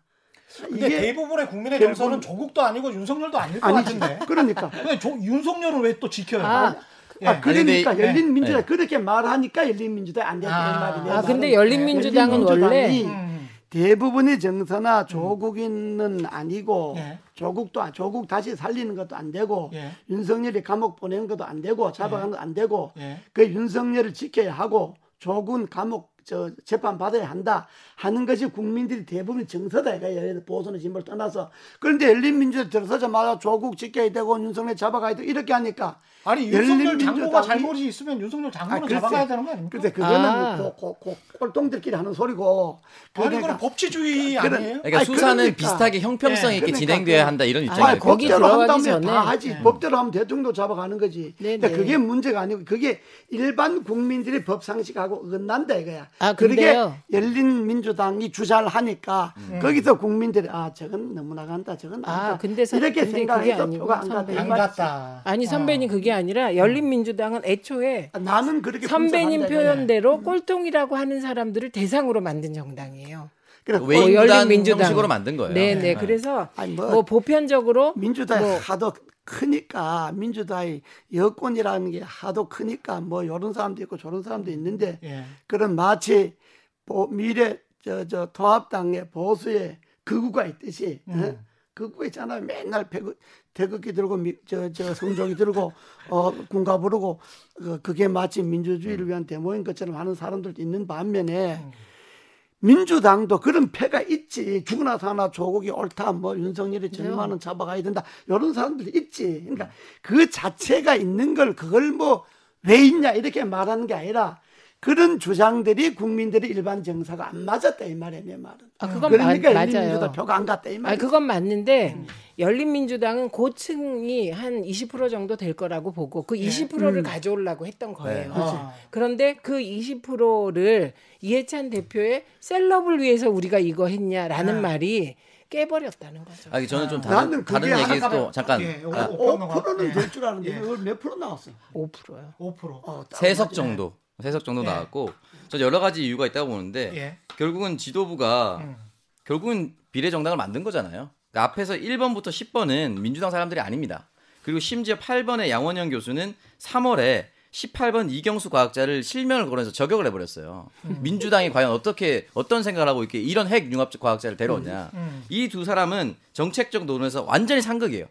근데 대부분의 국민의 대부분- 정서는 조국도 아니고 윤석열도 아닐 것 아니지. 같은데. 그러니까 왜 조, 윤석열을 왜 또 지켜요? 아, 예. 아, 그러니까 아니, 근데- 열린민주당 네. 그렇게 말하니까 열린민주당 안 된다 이 아. 말이네. 아, 근데 말은. 열린민주당은 원래 열린민주당이 음. 대부분의 정서나 조국인은 아니고 예. 조국도 안- 조국 다시 살리는 것도 안 되고 예. 윤석열이 감옥 보내는 것도 안 되고 잡아가는 것도 안 되고 예. 그 윤석열을 지켜야 하고 조국은 감옥 저 재판 받아야 한다 하는 것이 국민들이 대부분 정서다 이거 예를 들어 보수는 진보를 떠나서 그런데 열린민주당 들어서자마자 조국 지켜야 되고 윤석열 잡아가야 되고 이렇게 하니까 아니 윤석열 장모가 잘못이 있으면 윤석열 장모는 글쎄. 잡아가야 되는 거 아닙니까? 근데 그거는 아. 고, 고, 고, 꼴통들끼리 하는 소리고 아니 그러니까- 그건 법치주의 그런- 아니에요? 그러니까 아니, 수사는 그러니까. 비슷하게 형평성 예, 있게 그러니까 진행돼야 그- 한다 이런 아니, 입장이에요. 거기 법대로 한다면 전에. 다 하지. 네. 법대로 하면 대통령도 잡아가는 거지. 네네. 근데 그게 문제가 아니고 그게 일반 국민들이 법 상식하고 어긋난다 이거야. 아, 그러게 근데요. 열린 민주당이 주자를 하니까 거기서 국민들이 아 저건 너무 나간다. 저건 아. 근데 선- 이렇게 근데 그게 생각해서 아니고 표가 안 갔다. 아니 어. 선배님 그게 아니라 열린민주당은 애초에 아, 나는 그렇게 선배님. 표현대로 꼴통이라고 하는 사람들을 대상으로 만든 정당이에요. 그래, 외인단 열린민주당. 형식으로 만든 거예요. 네, 네. 네. 그래서 아니, 뭐, 뭐 보편적으로 민주당이 뭐- 하도 크니까 민주당이 여권이라는 게 하도 크니까 뭐 이런 사람도 있고 저런 사람도 있는데 예. 그런 마치 보- 미래 저저 통합당의 보수의 극우가 있듯이 어? 음. 극 우가 있잖아요. 맨날 배그, 태극기 들고 저 저 성종이 들고 어 군가 부르고 그, 그게 마치 민주주의를 위한 데모인 것처럼 하는 사람들도 있는 반면에 음. 민주당도 그런 패가 있지. 죽으나 사나 조국이 옳다. 뭐 윤석열이 전만은 잡아가야 된다. 이런 사람들이 있지. 그러니까 그 자체가 있는 걸 그걸 뭐 왜 있냐 이렇게 말하는 게 아니라 그런 주장들이 국민들의 일반 정서가 안 맞았다 이 말이야 내 말은. 아 그건 그러니까 마- 열린민주당 맞아요. 표가 안 갔다 이아 말이야. 그건 맞는데 열린민주당은 고층이 한 20% 정도 될 거라고 보고 그 20%를 가져오려고 했던 거예요. 그렇지. 그런데 그 20%를 이해찬 대표의 셀럽을 위해서 우리가 이거 했냐라는 네. 말이 깨버렸다는 거죠. 아, 저는 좀 다른, 다른 얘기도 잠깐만. 잠깐 예, 아, 오- 5%는 예. 될줄 알았는데 예. 몇 프로 나왔어? 5%요. 5%. 어, 딱 세석. 정도 세석 정도 예. 나왔고 저 여러 가지 이유가 있다고 보는데 예. 결국은 지도부가 음. 결국은 비례 정당을 만든 거잖아요. 그러니까 앞에서 1번부터 10번은 민주당 사람들이 아닙니다. 그리고 심지어 8번의 양원영 교수는 3월에 18번 이경수 과학자를 실명을 거론해서 저격을 해버렸어요. 민주당이 과연 어떻게 어떤 생각을 하고 이렇게 이런 핵 융합 과학자를 데려오냐. 음. 이두 사람은 정책적 노선에서 완전히 상극이에요.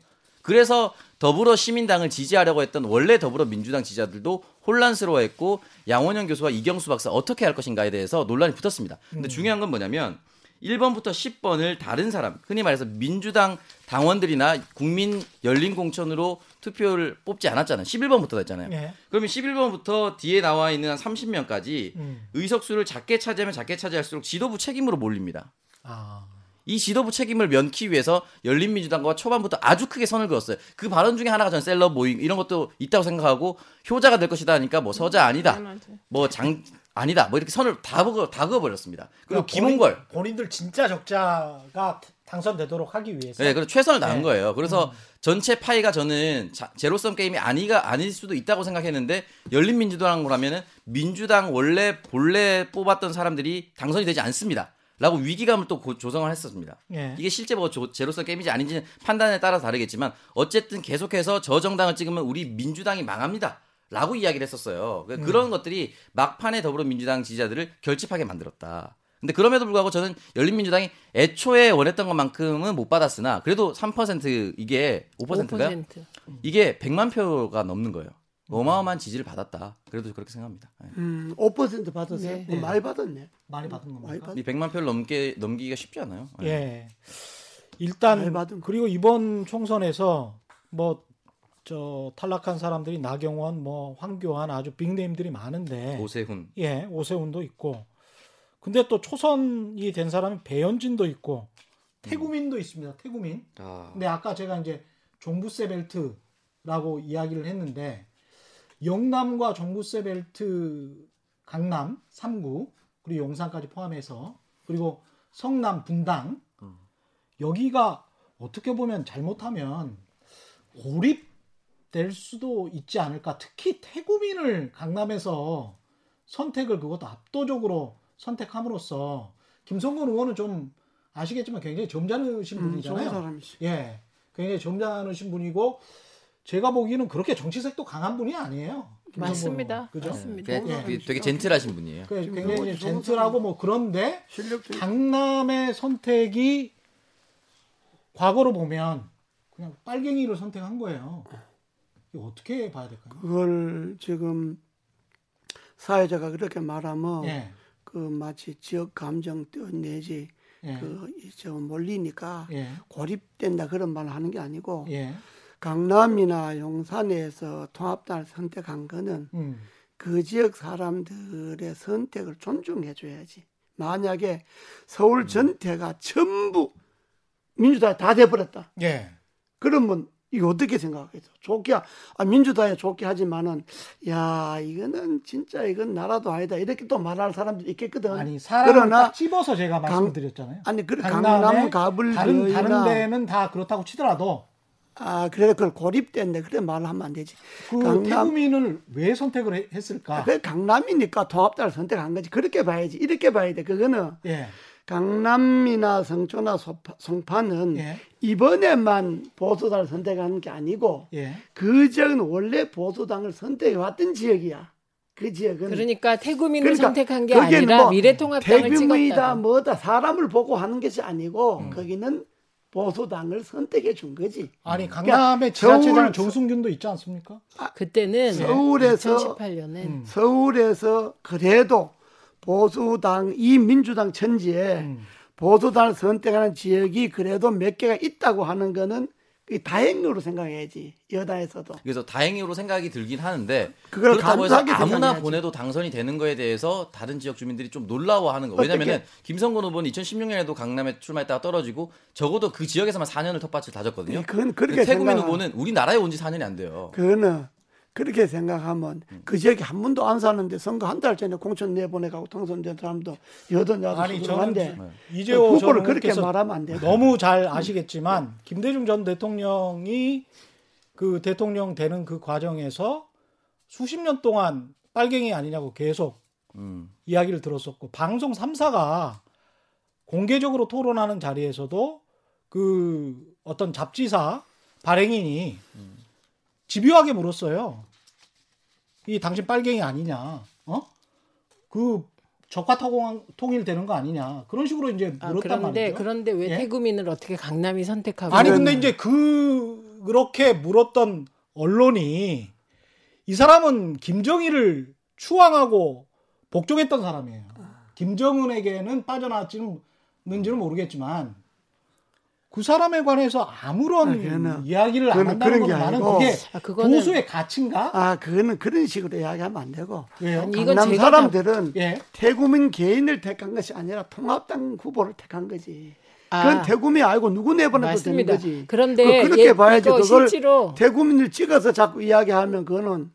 그래서 더불어 시민당을 지지하려고 했던 원래 더불어민주당 지지자들도 혼란스러워했고 양원영 교수와 이경수 박사 어떻게 할 것인가에 대해서 논란이 붙었습니다. 근데 중요한 건 뭐냐면 1번부터 10번을 다른 사람, 흔히 말해서 민주당 당원들이나 국민 열린 공천으로 투표를 뽑지 않았잖아요. 11번부터 됐잖아요. 예. 그러면 11번부터 뒤에 나와 있는 한 30명까지 음. 의석수를 작게 차지하면 작게 차지할수록 지도부 책임으로 몰립니다. 아. 이 지도부 책임을 면키 위해서 열린민주당과 초반부터 아주 크게 선을 그었어요. 그 발언 중에 하나가 전 셀럽 모임 이런 것도 있다고 생각하고 효자가 될 것이다 하니까 뭐 서자 아니다. 뭐 장 아니다. 뭐 이렇게 선을 다 그어 다 그어 버렸습니다. 그리고 그러니까 김홍걸 본인, 본인들 진짜 적자가 당선되도록 하기 위해서. 네, 그래서 최선을 다한 네. 거예요. 그래서 전체 파이가 저는 자- 제로섬 게임이 아니가 아닐 수도 있다고 생각했는데 열린민주당으로 하면은 민주당 원래 본래 뽑았던 사람들이 당선이 되지 않습니다. 라고 위기감을 또 고- 조성을 했었습니다. 예. 이게 실제 뭐 조- 제로섬 게임인지 아닌지는 판단에 따라 다르겠지만 어쨌든 계속해서 저 정당을 찍으면 우리 민주당이 망합니다. 라고 이야기를 했었어요. 그- 그런 것들이 막판에 더불어민주당 지지자들을 결집하게 만들었다. 근데 그럼에도 불구하고 저는 열린민주당이 애초에 원했던 것만큼은 못 받았으나 그래도 3% 이게 5%인가요? 5%. 이게 100만 표가 넘는 거예요. 어마어마한 지지를 받았다. 그래도 그렇게 생각합니다. 네. 음, 5% 받았어요. 네. 뭐 많이 받았네. 많이 받은 받. 이 100만 표를 넘게 넘기기가 쉽지 않아요. 네. 예. 일단 잘 받은 그리고 이번 총선에서 뭐 저 탈락한 사람들이 나경원, 뭐 황교안 아주 빅네임들이 많은데 오세훈. 예, 오세훈도 있고. 근데 또 초선이 된 사람이 배현진도 있고 태구민도 있습니다. 태구민. 아, 근데 아까 제가 이제 종부세 벨트라고 이야기를 했는데 영남과 종부세 벨트 강남 3구 그리고 용산까지 포함해서 그리고 성남 분당. 여기가 어떻게 보면 잘못하면 고립될 수도 있지 않을까. 특히 태구민을 강남에서 선택을 그것도 압도적으로 선택함으로써 김성근 의원은 좀 아시겠지만 굉장히 점잖으신 음, 분이잖아요. 예, 굉장히 점잖으신 분이고 제가 보기에는 그렇게 정치색도 강한 분이 아니에요. 맞습니다. 그죠? 맞습니다. 되게, 좋은 되게, 되게 젠틀하신 분이에요. 그 굉장히 젠틀하고 뭐 그런데 실력도. 강남의 선택이 과거로 보면 그냥 빨갱이를 선택한 거예요. 어떻게 봐야 될까요? 그걸 지금 사회자가 그렇게 말하면 예, 그 마치 지역 감정 때문 내지 예, 그저 몰리니까 예, 고립된다 그런 말을 하는 게 아니고 예, 강남이나 용산에서 통합당을 선택한 거는 음, 그 지역 사람들의 선택을 존중해 줘야지. 만약에 서울 전체가 전부 민주당이 다 돼버렸다. 예, 그러면 이거 어떻게 생각하겠어? 좋게 하- 아, 민주당에 좋게 하지만은 야 이거는 진짜 이건 나라도 아니다 이렇게 또 말할 사람들이 있겠거든. 아니 사람을 그러나 딱 집어서 제가 강- 말씀드렸잖아요. 아니 그 강남 가불 다른 다른 데는 다 그렇다고 치더라도 아 그래 그걸 고립된데 그래 말을 하면 안 되지. 그 강남- 태구민을 왜 선택을 해- 했을까? 아, 그 강남이니까 통합당을 선택한 거지. 그렇게 봐야지. 이렇게 봐야 돼. 그거는 예, 강남이나 성초나 소파- 송파는 예, 이번에만 보수당을 선택하는 게 아니고 예. 그 지역은 원래 보수당을 선택해 왔던 지역이야. 그 지역은 그러니까 태구민을 그러니까 선택한 게 아니라 뭐 미래통합당을 대규모이다 찍었다. 뭐다 사람을 보고 하는 것이 아니고 음. 거기는 보수당을 선택해 준 거지. 아니 그러니까 강남의 지자체장 서울- 정순균도 있지 않습니까? 그때는 서울에서 2018년엔 음. 서울에서 그래도 보수당 이 민주당 천지에 음. 보수당을 선택하는 지역이 그래도 몇 개가 있다고 하는 거는 그 다행으로 생각해야지 여당에서도 그래서 다행으로 생각이 들긴 하는데 그걸 그렇다고 해서 아무나 생각해야지. 보내도 당선이 되는 거에 대해서 다른 지역 주민들이 좀 놀라워하는 거. 왜냐면은 김성근 후보는 2016년에도 강남에 출마했다가 떨어지고 적어도 그 지역에서만 4년을 텃밭을 다졌거든요. 그건 그렇게 태국민 생각- 후보는 우리나라에 온 지 4년이 안 돼요. 그거는 그렇게 생각하면 그 지역에 한 번도 안 사는데 선거 한 달 전에 공천 내보내가고 당선된 사람도 여든 야도 아니 저는 한데 이재호 전 후보를 그렇게 의원께서 말하면 안 돼. 너무 잘 아시겠지만 김대중 전 대통령이 그 대통령 되는 그 과정에서 수십 년 동안 빨갱이 아니냐고 계속 음. 이야기를 들었었고 방송 3사가 공개적으로 토론하는 자리에서도 그 어떤 잡지사 발행인이 집요하게 물었어요. 이 당신 빨갱이 아니냐? 어? 그 적화 통일 통일되는 거 아니냐? 그런 식으로 이제 아, 물었단 그런데 말이죠. 그런데 왜 예? 태구민을 어떻게 강남이 선택하고 아니 근데 이제 그 그렇게 물었던 언론이 이 사람은 김정일을 추앙하고 복종했던 사람이에요. 김정은에게는 빠져나왔는지는 모르겠지만 그 사람에 관해서 아무런 아, 그거는- 이야기를 안 한다는 그런 건게 나는 아니고 그게 아, 그거는 보수의 가치인가? 아, 그거는 그런 식으로 이야기하면 안 되고. 왜요? 강남 사람들은 예. 태구민 개인을 택한 것이 아니라 통합당 후보를 택한 거지. 아. 그건 태구민이 알고 누구 내보내도 되는 맞습니다. 거지. 그런데 그- 그렇게 예, 봐야지 그걸 실제로 태구민을 찍어서 자꾸 이야기하면 그거는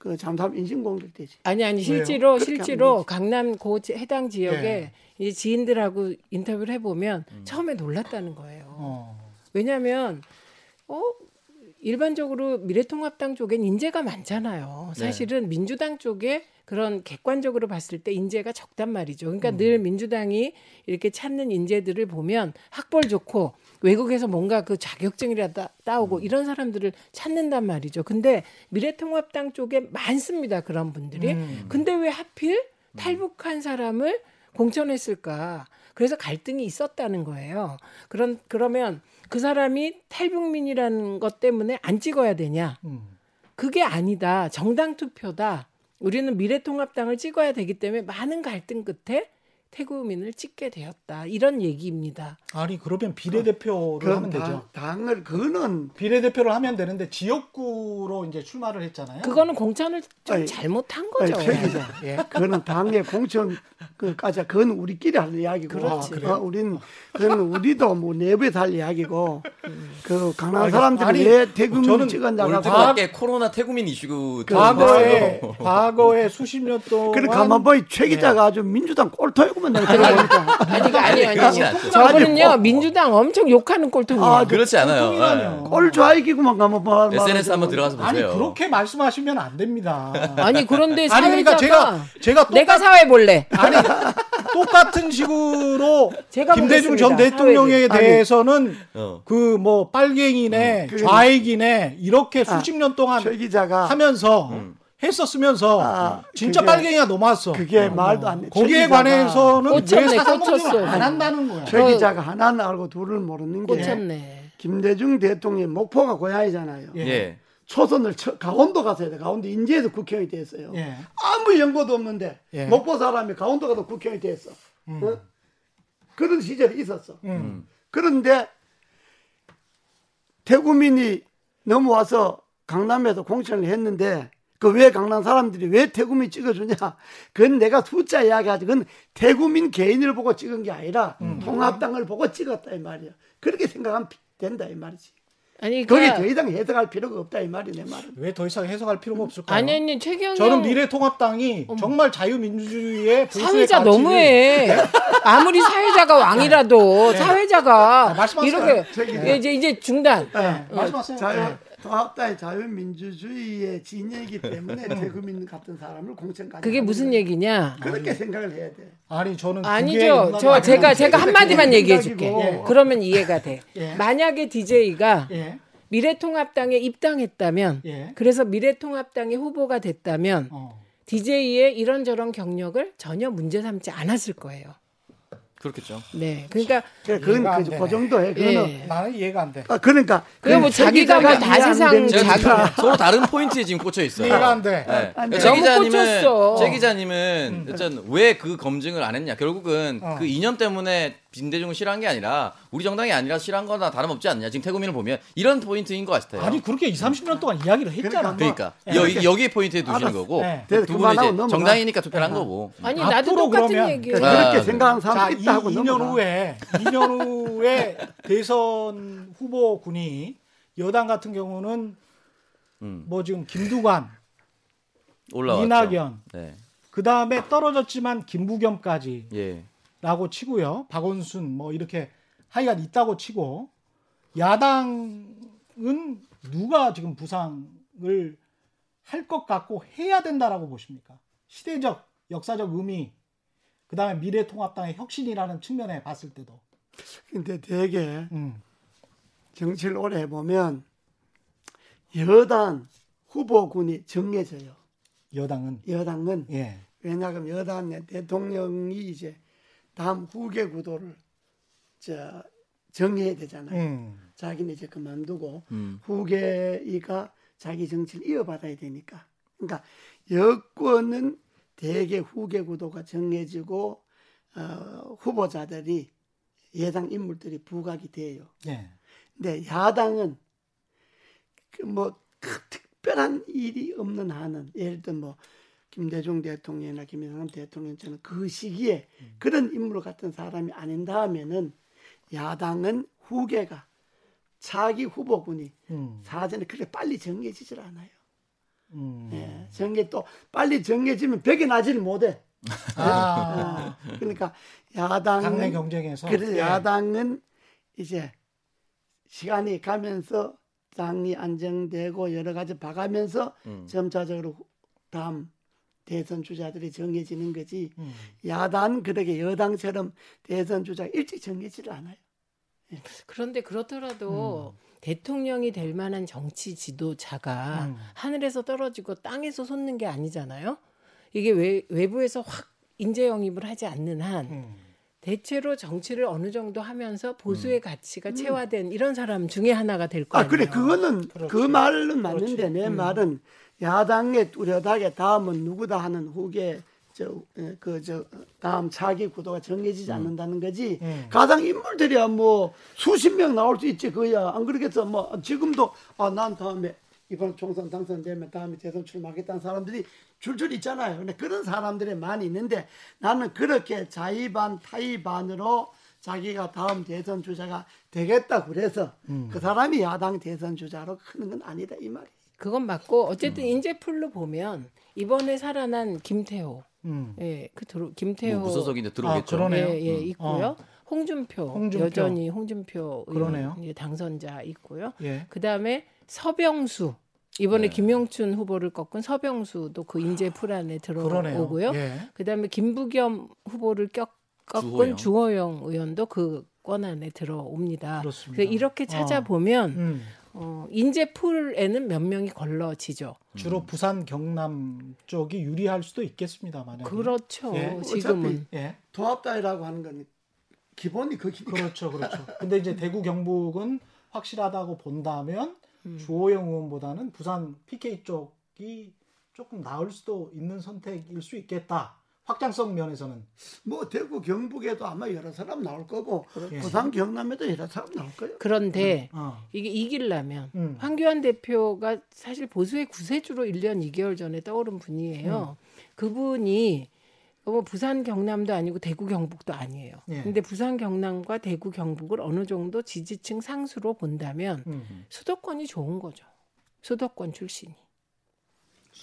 그 잠깐 인신 공격되지. 아니 아니 왜요? 실제로 실제로. 강남 고 지- 해당 지역에 예. 이제 지인들하고 인터뷰를 해보면 처음에 놀랐다는 거예요. 어. 왜냐하면 어 일반적으로 미래통합당 쪽엔 인재가 많잖아요. 네. 사실은 민주당 쪽에 그런 객관적으로 봤을 때 인재가 적단 말이죠. 음. 그러니까 늘 민주당이 이렇게 찾는 인재들을 보면 학벌 좋고 외국에서 뭔가 그 자격증이라도 따오고 음. 이런 사람들을 찾는단 말이죠. 근데 미래통합당 쪽에 많습니다. 그런 분들이. 음. 근데 왜 하필 탈북한 사람을 공천했을까? 그래서 갈등이 있었다는 거예요. 그런 그러면 그 사람이 탈북민이라는 것 때문에 안 찍어야 되냐? 음. 그게 아니다. 정당 투표다. 우리는 미래통합당을 찍어야 되기 때문에 많은 갈등 끝에 태구민을 찍게 되었다. 이런 얘기입니다. 아니 그러면 비례대표를 그건 하면 당, 되죠. 당을 그거는 비례대표를 하면 되는데 지역구로 이제 출마를 했잖아요. 그거는 공천을 좀 아니, 잘못한 아니, 거죠. 최 기자. 예. 그거는 당의 공천 그까지 그건 우리끼리 할 이야기고 그렇지. 어, 우린 그건 우리도 뭐 내부에서 할 이야기고 그 강남 아니, 사람들이 아니, 왜 저는 찍었냐고 밖에 코로나 태국민 이슈 과거에 과거에 수십 년 동안 그래 가만 보니 최 기자가 아주 민주당 꼴토이 구만 내가 들어보니까 아니, 아니, 아니, 그렇지 아니. 저분은요, 민주당 엄청 욕하는 꼴통이에요. 아, 그렇지 않아요. 똥이라뇨. 꼴 좌익이구만 가만 봐. SNS 한번 들어가서 아니 보세요. 그렇게 말씀하시면 안 됩니다. 아니, 그런데 아니 그러니까 제가 제가 똑같, 내가 사회 볼래. 아니 똑같은 식으로 제가 김대중 전 보겠습니다. 대통령에 아니, 대해서는 어. 그뭐 빨갱이네 음, 좌익이네 이렇게 수십 년 동안 최 기자가 하면서 음. 했었으면서 아, 진짜 그게- 빨갱이가 넘어왔어. 그게 말도 안 돼. 최 거기에 관해서는 왜 꽂혔네, 사상공정을 꽂혔어. 안 한다는 거야. 최 기자가 하나는 알고 둘을 모르는 게 꽂혔네. 김대중 대통령이 목포가 고향이잖아요. 예. 예. 초선을 쳐- 강원도 가서 해야 돼. 강원도 인제에서 국회의원이 됐어요. 예. 아무 연고도 없는데 예. 목포 사람이 강원도 가서 국회의원이 됐어. 어? 그런 시절이 있었어. 음. 그런데 태구민이 넘어와서 강남에서 공천을 했는데 그 왜 강남 사람들이 왜 태구민 찍어주냐? 그건 내가 숫자 이야기하지. 그건 태구민 개인을 보고 찍은 게 아니라 통합당을 보고 찍었다 이 말이야. 그렇게 생각하면 된다 이 말이지. 아니, 거기 그러니까 더 이상 해석할 필요가 없다 이 말이 내 말은. 왜 더 이상 해석할 필요가 없을까요? 아니, 아니, 최경영 저는 미래통합당당이 정말 자유민주주의의 보수의 사회자 너무해. 아무리 사회자가 왕이라도 사회자가 아, 말씀하세요. 이렇게 이제 이제 중단. 네, 말씀하세요. 자유, 네. 통합당의 자유민주주의의 진영이기 때문에 태구민 같은 사람을 공천까지. 그게 무슨. 얘기냐? 그렇게 생각을 해야 돼. 아니 저는 아니죠. 저안 제가 제가 거예요. 한마디만 예, 얘기해 줄게. 생각이고. 그러면 이해가 돼. 예. 만약에 DJ가 예. 미래통합당에 입당했다면 예. 그래서 미래통합당의 후보가 됐다면 어. DJ의 이런저런 경력을 전혀 문제 삼지 않았을 거예요. 그렇겠죠. 네. 그러니까 그건 그. 그 정도에 그거는 예. 나는 이해가 안 돼. 아, 그러니까 뭐그 자기가 뭐 다 세상 이해 안 되는 자기-. 서로 다른 포인트에 지금 꽂혀 있어요. 이해가 안 돼. 네. 안 돼. 최 너무 기자님은. 최 기자님은 일단 왜그 검증을 안 했냐? 결국은 어. 그 이념 때문에 김대중을 싫어한 게 아니라 우리 정당이 아니라 싫어한 거나 다름없지 않냐? 지금 태구민을 보면 이런 포인트인 것 같아요. 아니 그렇게 2, 30년 동안 이야기를 했잖아. 그러니까 예. 여기 여기 포인트에 두시는 알았어. 거고 네. 두 분은 이제 넘어가. 정당이니까 투표를 한 거고. 아니 나도 앞으로 똑같은 그러면 얘기예요. 그러니까 그렇게 아, 생각하는 자, 사람 이 있다 하고 2년 넘어가. 후에 2년 후에 대선 후보군이 여당 같은 경우는 음, 뭐 지금 김두관, 올라왔죠. 이낙연, 네. 그 다음에 떨어졌지만 김부겸까지 예. 라고 치고요. 박원순 뭐 이렇게 하여간 있다고 치고 야당은 누가 지금 부상을 할 것 같고 해야 된다라고 보십니까? 시대적 역사적 의미 그다음에 미래통합당의 혁신이라는 측면에 봤을 때도 근데 되게 음. 정치를 오래 해보면 여당 후보군이 정해져요. 여당은 여당은 예. 왜냐하면 여당 대통령이 이제 다음 후계 구도를 저 정해야 되잖아요. 음. 자기는 이제 그만두고 음. 후계가 자기 정치를 이어받아야 되니까. 그러니까 여권은 대개 후계 구도가 정해지고 어, 후보자들이 예당 인물들이 부각이 돼요. 예. 근데 야당은 그 뭐 특별한 일이 없는 한은 예를 들어 뭐 김대중 대통령이나 김영삼 대통령처럼 그 시기에 그런 인물 같은 사람이 아닌다 하면은 야당은 후계가 차기 후보군이 음. 사전에 그렇게 빨리 정해지질 않아요. 음. 예, 정해 또 빨리 정해지면 벽에 나지를 못해. 아. 어, 그러니까 야당은 당내 경쟁에서 그래서 예. 야당은 이제 시간이 가면서 당이 안정되고 여러 가지 봐가면서 음. 점차적으로 다음 대선 주자들이 정해지는 거지 음. 야당 그렇게 여당처럼 대선 주자 가 일찍 정해지를 않아요. 그런데 그렇더라도 대통령이 될 만한 정치 지도자가 음. 하늘에서 떨어지고 땅에서 솟는 게 아니잖아요. 이게 외, 외부에서 확 인재 영입을 하지 않는 한 음. 대체로 정치를 어느 정도 하면서 보수의 가치가 체화된 이런 사람 중에 하나가 될거 아. 그래 그거는 그렇지. 그 말은 맞는데 그렇지. 내 음. 말은 야당의 뚜렷하게 다음은 누구다 하는 후계 저그 저 다음 차기 구도가 정해지지 않는다는 거지. 음. 가장 인물들이야 뭐 수십 명 나올 수 있지 그야 안 그러겠어 뭐 지금도 아 난 다음에 이번 총선 당선되면 다음에 대선 출마하겠다는 사람들이 줄줄 있잖아요. 근데 그런 사람들이 많이 있는데 나는 그렇게 자의반 타의반으로 자기가 다음 대선 주자가 되겠다 그래서 그 사람이 야당 대선 주자로 크는 건 아니다 이 말이에요. 그건 맞고 어쨌든 인재풀로 보면 이번에 살아난 김태호, 음. 예, 그 들어 김태호 뭐 무소속인데 들어오겠죠. 아, 그러네요. 예, 예, 음. 있고요. 홍준표, 홍준표. 여전히 홍준표 그러네요. 의원, 예, 당선자 있고요. 예. 그 다음에 서병수 이번에 네. 김영춘 후보를 꺾은 서병수도 그 인재풀 안에. 들어오고요. 예. 그 다음에 김부겸 후보를 꺾, 꺾은 주호영. 주호영. 의원도 그권 안에 들어옵니다. 그렇습니다. 이렇게 찾아보면 음. 어, 인재풀에는 몇 명이 걸러지죠. 주로 부산 경남 쪽이 유리할 수도 있겠습니다. 만약에. 그렇죠. 예. 지금은 예. 통합당이라고 하는 건 기본이 거기니까. 그렇죠, 그렇죠. 근데 이제 대구 경북은 확실하다고 본다면 음. 주호영 의원보다는 부산 PK 쪽이 조금 나을 수도 있는 선택일 수 있겠다. 확장성 면에서는 뭐 대구 경북에도 아마 여러 사람 나올 거고 그렇죠. 부산 경남에도 여러 사람 나올 거예요. 그런데 어. 이게 이기려면 음. 황교안 대표가 사실 보수의 구세주로 1년 2개월 전에 떠오른 분이에요. 음. 그분이 뭐 부산 경남도 아니고 대구 경북도 아니에요. 예. 근데 부산 경남과 대구 경북을 어느 정도 지지층 상수로 본다면 음. 수도권이 좋은 거죠. 수도권 출신이.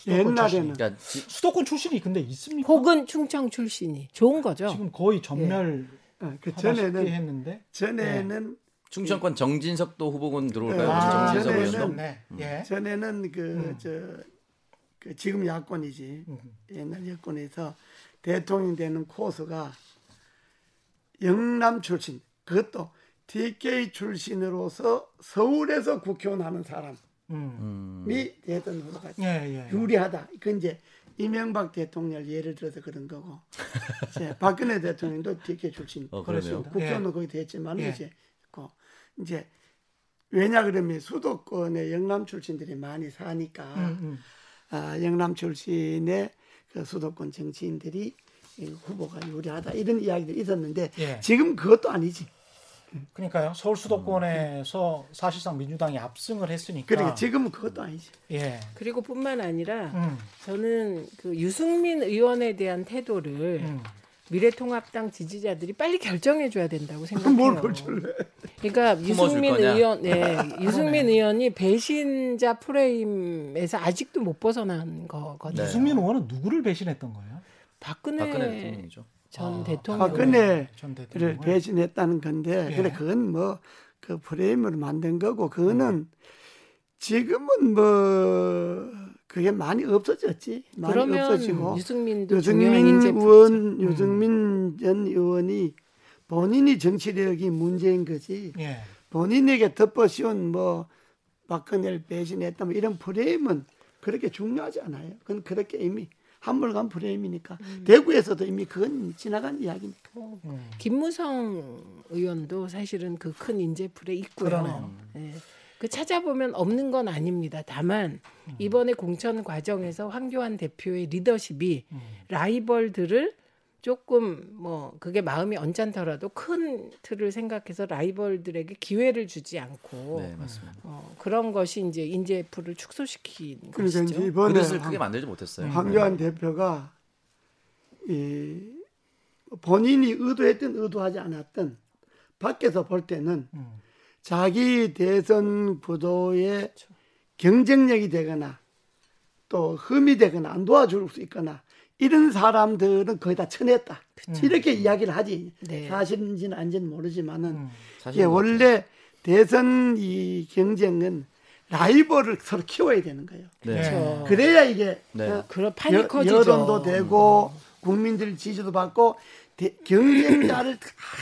옛날에는 출신이. 그러니까 지- 수도권 출신이 근데 있습니까? 혹은 충청 출신이 좋은 거죠. 지금 거의 전멸 어, 그 전에는 했는데 전에는 충청권 정진석도 후보군 들어올까요? 아, 정진석 전에는- 의원도. 네. 예. 전에는 그 음. 저그 지금 야권이지 음. 옛날 야권에서 대통령 되는 코스가 영남 출신 그것도 TK 출신으로서 서울에서 국회의원 하는 사람 이 음. 음. 대선 후보가 예, 예. 유리하다. 그 이제 이명박 대통령 예를 들어서 그런 거고 이제 박근혜 대통령도 TK 출신 어. 그렇습니다. 국회의원은 거기 됐지만 예. 이제 그 이제 왜냐 그러면 수도권에 영남 출신들이 많이 사니까 음, 음. 아, 영남 출신의 그 수도권 정치인들이 이 후보가 유리하다 이런 이야기들이 있었는데 예. 지금 그것도 아니지. 그러니까요. 서울 수도권에서 사실상 민주당이 압승을 했으니까. 그러니까 지금은 그것도 아니지. 예. 그리고 뿐만 아니라 음. 저는 그 유승민 의원에 대한 태도를 음. 미래통합당 지지자들이 빨리 결정해 줘야 된다고 생각해요. 뭘 걸줄래? 그러니까 유승민? 의원, 네, 유승민 의원이 배신자 프레임에서 아직도 못 벗어난 거거든요. 네. 유승민 의원은 누구를 배신했던 거예요? 박근혜, 박근혜 대통령이죠. 전 아, 대통령. 박근혜 전 를. 배신했다는 건데 예. 그래 그건 뭐 그 프레임으로 만든 거고 그거는 지금은 뭐 그게 많이 없어졌지 많이 그러면 없어지고 유승민도 유승민 의원 유승민 전 의원이 본인이 정치력이 문제인 거지 예. 본인에게 덮어씌운 뭐 박근혜를 배신했다 뭐 이런 프레임은 그렇게 중요하지 않아요. 그건 그렇게 이미 한물간 프레임이니까 대구에서도 이미 그건 지나간 이야기니까. 김무성 의원도 사실은 그 큰 인재풀에 있고요. 예. 그 찾아보면 없는 건 아닙니다. 다만 이번에 공천 과정에서 황교안 대표의 리더십이 라이벌들을 조금 뭐 그게 마음이 언짢더라도 큰 틀을 생각해서 라이벌들에게 기회를 주지 않고 네, 맞습니다. 어, 그런 것이 이제 인재풀을 축소시킨 그러니까 것이죠. 이제 이번에 그릇을 크게 만들지 못했어요. 황교안 대표가 이 본인이 의도했든 의도하지 않았든 밖에서 볼 때는 음. 자기 대선 구도에 경쟁력이 되거나 또 흠이 되거나 안 도와줄 수 있거나 이런 사람들은 거의 다 쳐냈다. 이렇게 이야기를 하지. 네. 사실인지는 아닌지는 모르지만은 음. 예, 원래 대선 이 경쟁은 라이벌을 서로 키워야 되는 거예요. 네. 그렇죠. 그래야 이게 네. 어, 그런 판이 여, 커지죠. 여론도 되고 국민들 지지도 받고 대- 경쟁자를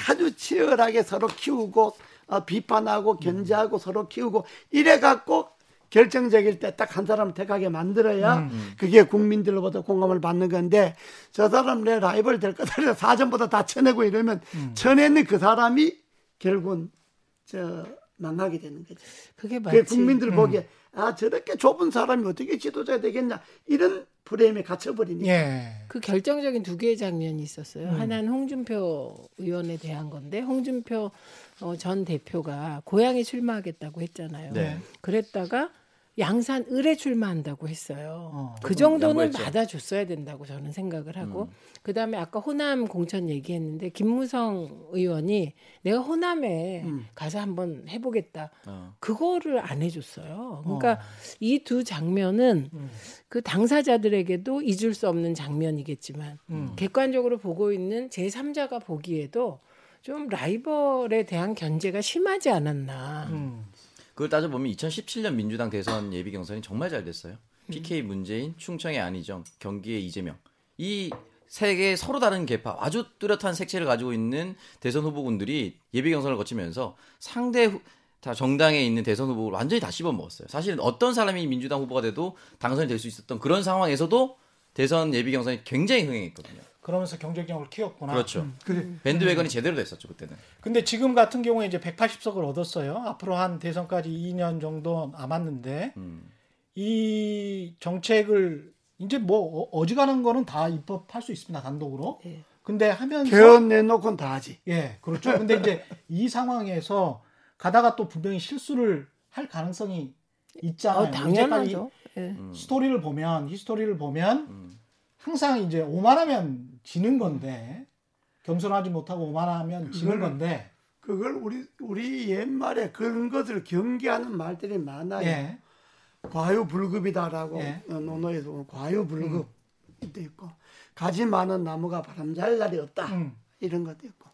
아주 치열하게 서로 키우고 어, 비판하고 견제하고 서로 키우고 이래 갖고 결정적일 때 딱 한 사람 택하게 만들어야 그게 국민들로부터 공감을 받는 건데 저 사람 내 라이벌 될 거다 사전보다 다 쳐내고 이러면 쳐내는 그 사람이 결국은 저 망하게 되는 거죠. 그게 그 맞지. 국민들 보기에 아 저렇게 좁은 사람이 어떻게 지도자가 되겠냐 이런 프레임에 갇혀버리니까 예. 그 결정적인 두 개의 장면이 있었어요. 음. 하나는 홍준표 의원에 대한 건데 홍준표 어, 전 대표가 고향에 출마하겠다고 했잖아요. 네. 그랬다가 양산 을에 출마 한다고 했어요. 어. 그 정도는 양보했죠. 받아줬어야 된다고 저는 생각을 하고 음. 그다음에 아까 호남 공천 얘기했는데 김무성 의원이 내가 호남에 음. 가서 한번 해보겠다. 어. 그거를 안 해줬어요. 그러니까 어. 이두 장면은 음. 그 당사자들에게도 잊을 수 없는 장면이겠지만 음. 객관적으로 보고 있는 제 3자가 보기에도 좀 라이벌에 대한 견제가 심하지 않았나. 음. 그걸 따져보면 2017년 민주당 대선 예비 경선이 정말 잘 됐어요. PK 문재인, 충청의 안희정, 경기의 이재명. 이 세개 서로 다른 계파, 아주 뚜렷한 색채를 가지고 있는 대선 후보군들이 예비 경선을 거치면서 상대 후- 다 정당에 있는 대선 후보를 완전히 다 씹어 먹었어요. 사실은 어떤 사람이 민주당 후보가 돼도 당선이 될 수 있었던 그런 상황에서도 대선 예비 경선이 굉장히 흥행했거든요. 그러면서 경쟁력을 키웠구나. 그렇죠. 그래 밴드웨건이 제대로 됐었죠 그때는. 근데 지금 같은 경우에 이제 180석을 얻었어요. 앞으로 한 대선까지 2년 정도 남았는데 음. 이 정책을 이제 뭐 어- 어지간한 거는 다 입법할 수 있습니다 단독으로. 네. 근데 하면서 개헌 내놓고는 다 하지. 예 그렇죠. 근데 이제 이 상황에서 가다가 또 분명히 실수를 할 가능성이 있잖아요. 어, 당연하죠. 예. 음. 스토리를 보면 히스토리를 보면 음. 항상 이제 오만하면 지는 건데 겸손하지 못하고 오만하면 지는 건데 그걸 우리 우리 옛말에 그런 것을 경계하는 말들이 많아요. 예. 과유불급이다라고 예. 어, 논어에서 보면 과유불급 도 있고 가지 많은 나무가 바람 잘 날이 없다 음. 이런 것도 있고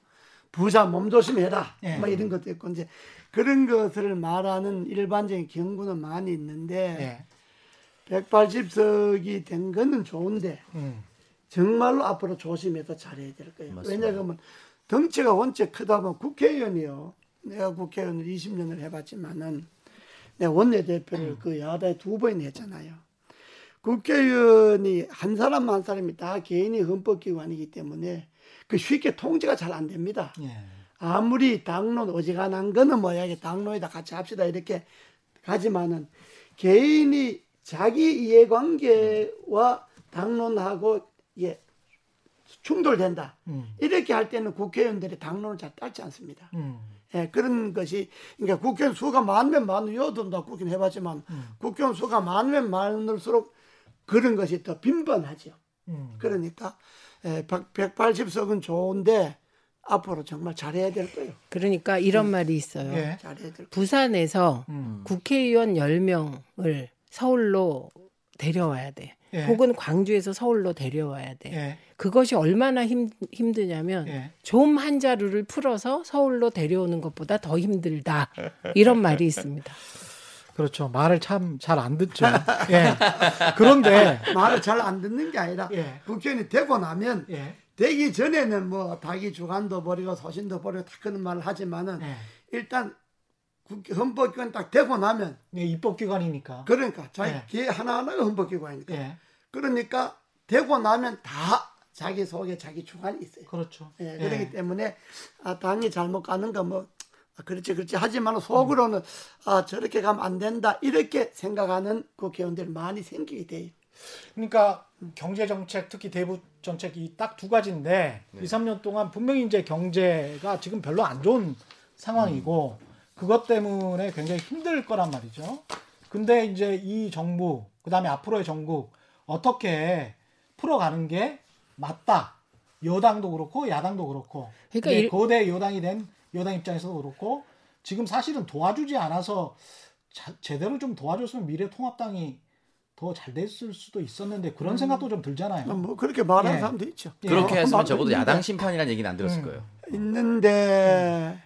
부자 몸 조심해라 예. 뭐 이런 것도 있고 이제 그런 것을 말하는 일반적인 경구는 많이 있는데 예. 180석이 된 거는 좋은데 음. 정말로 앞으로 조심해서 잘해야 될 거예요. 맞습니다. 왜냐하면 덩치가 원체 크다 보면 국회의원이요. 내가 국회의원을 20년을 해봤지만은 내가 원내대표를 그 여하다에 두 번 했잖아요. 국회의원이 한 사람 한 사람이 다 개인이 헌법기관이기 때문에 그 쉽게 통제가 잘 안 됩니다. 예. 아무리 당론 어지간한 거는 뭐야, 이게 당론이다 같이 합시다 이렇게 가지만은 개인이 자기 이해관계와 당론하고 이게 충돌된다. 음. 이렇게 할 때는 국회의원들이 당론을 잘 따르지 않습니다. 음. 예, 그런 것이 그러니까 국회의원 수가 많으면 많은 여도 나 국회의원 해봤지만 국회의원 수가 많으면 많을수록 그런 것이 더 빈번하죠. 음. 그러니까 예, 180석은 좋은데 앞으로 정말 잘해야 될 거예요. 그러니까 이런 말이 있어요. 예. 잘해야 될 거예요. 부산에서 음. 국회의원 10명을 서울로 데려와야 돼. 예. 혹은 광주에서 서울로 데려와야 돼. 예. 그것이 얼마나 힘, 힘드냐면 예. 좀 한 자루를 풀어서 서울로 데려오는 것보다 더 힘들다. 이런 말이 있습니다. 그렇죠. 말을 참 잘 안 듣죠. 예. 그런데 말을 잘 안 듣는 게 아니라 예. 국회의원이 되고 나면 예. 되기 전에는 뭐 자기 주관도 버리고 소신도 버리고 다 그런 말을 하지만은 예. 일단 국회 헌법기관 딱 되고 나면 예, 입법기관이니까. 그러니까 자기 예. 기 하나하나가 헌법기관이니까 예, 그러니까 되고 나면 다 자기 속에 자기 주관이 있어요. 그렇죠. 예, 예. 그렇기 때문에 아, 당이 잘못 가는가 뭐 아, 그렇지 그렇지 하지만 속으로는 아 저렇게 가면 안 된다 이렇게 생각하는 국회의원들이 많이 생기게 돼요. 그러니까 경제 정책 특히 대북 정책이 딱 두 가지인데 네. 이, 2, 3년 동안 분명히 이제 경제가 지금 별로 안 좋은 상황이고 그것 때문에 굉장히 힘들 거란 말이죠. 근데 이제 이 정부 그 다음에 앞으로의 정국 어떻게 풀어가는 게 맞다. 여당도 그렇고 야당도 그렇고 그러니까 일- 거대 여당이 된 여당 입장에서도 그렇고 지금 사실은 도와주지 않아서 자- 제대로 좀 도와줬으면 미래통합당이 더 잘 됐을 수도 있었는데 그런 생각도 좀 들잖아요. 뭐 그렇게 말하는 예. 사람도 있죠. 예. 그렇게 어, 했으면 말도 적어도 있는데. 야당 심판이라는 얘기는 안 들었을 음. 거예요. 있는데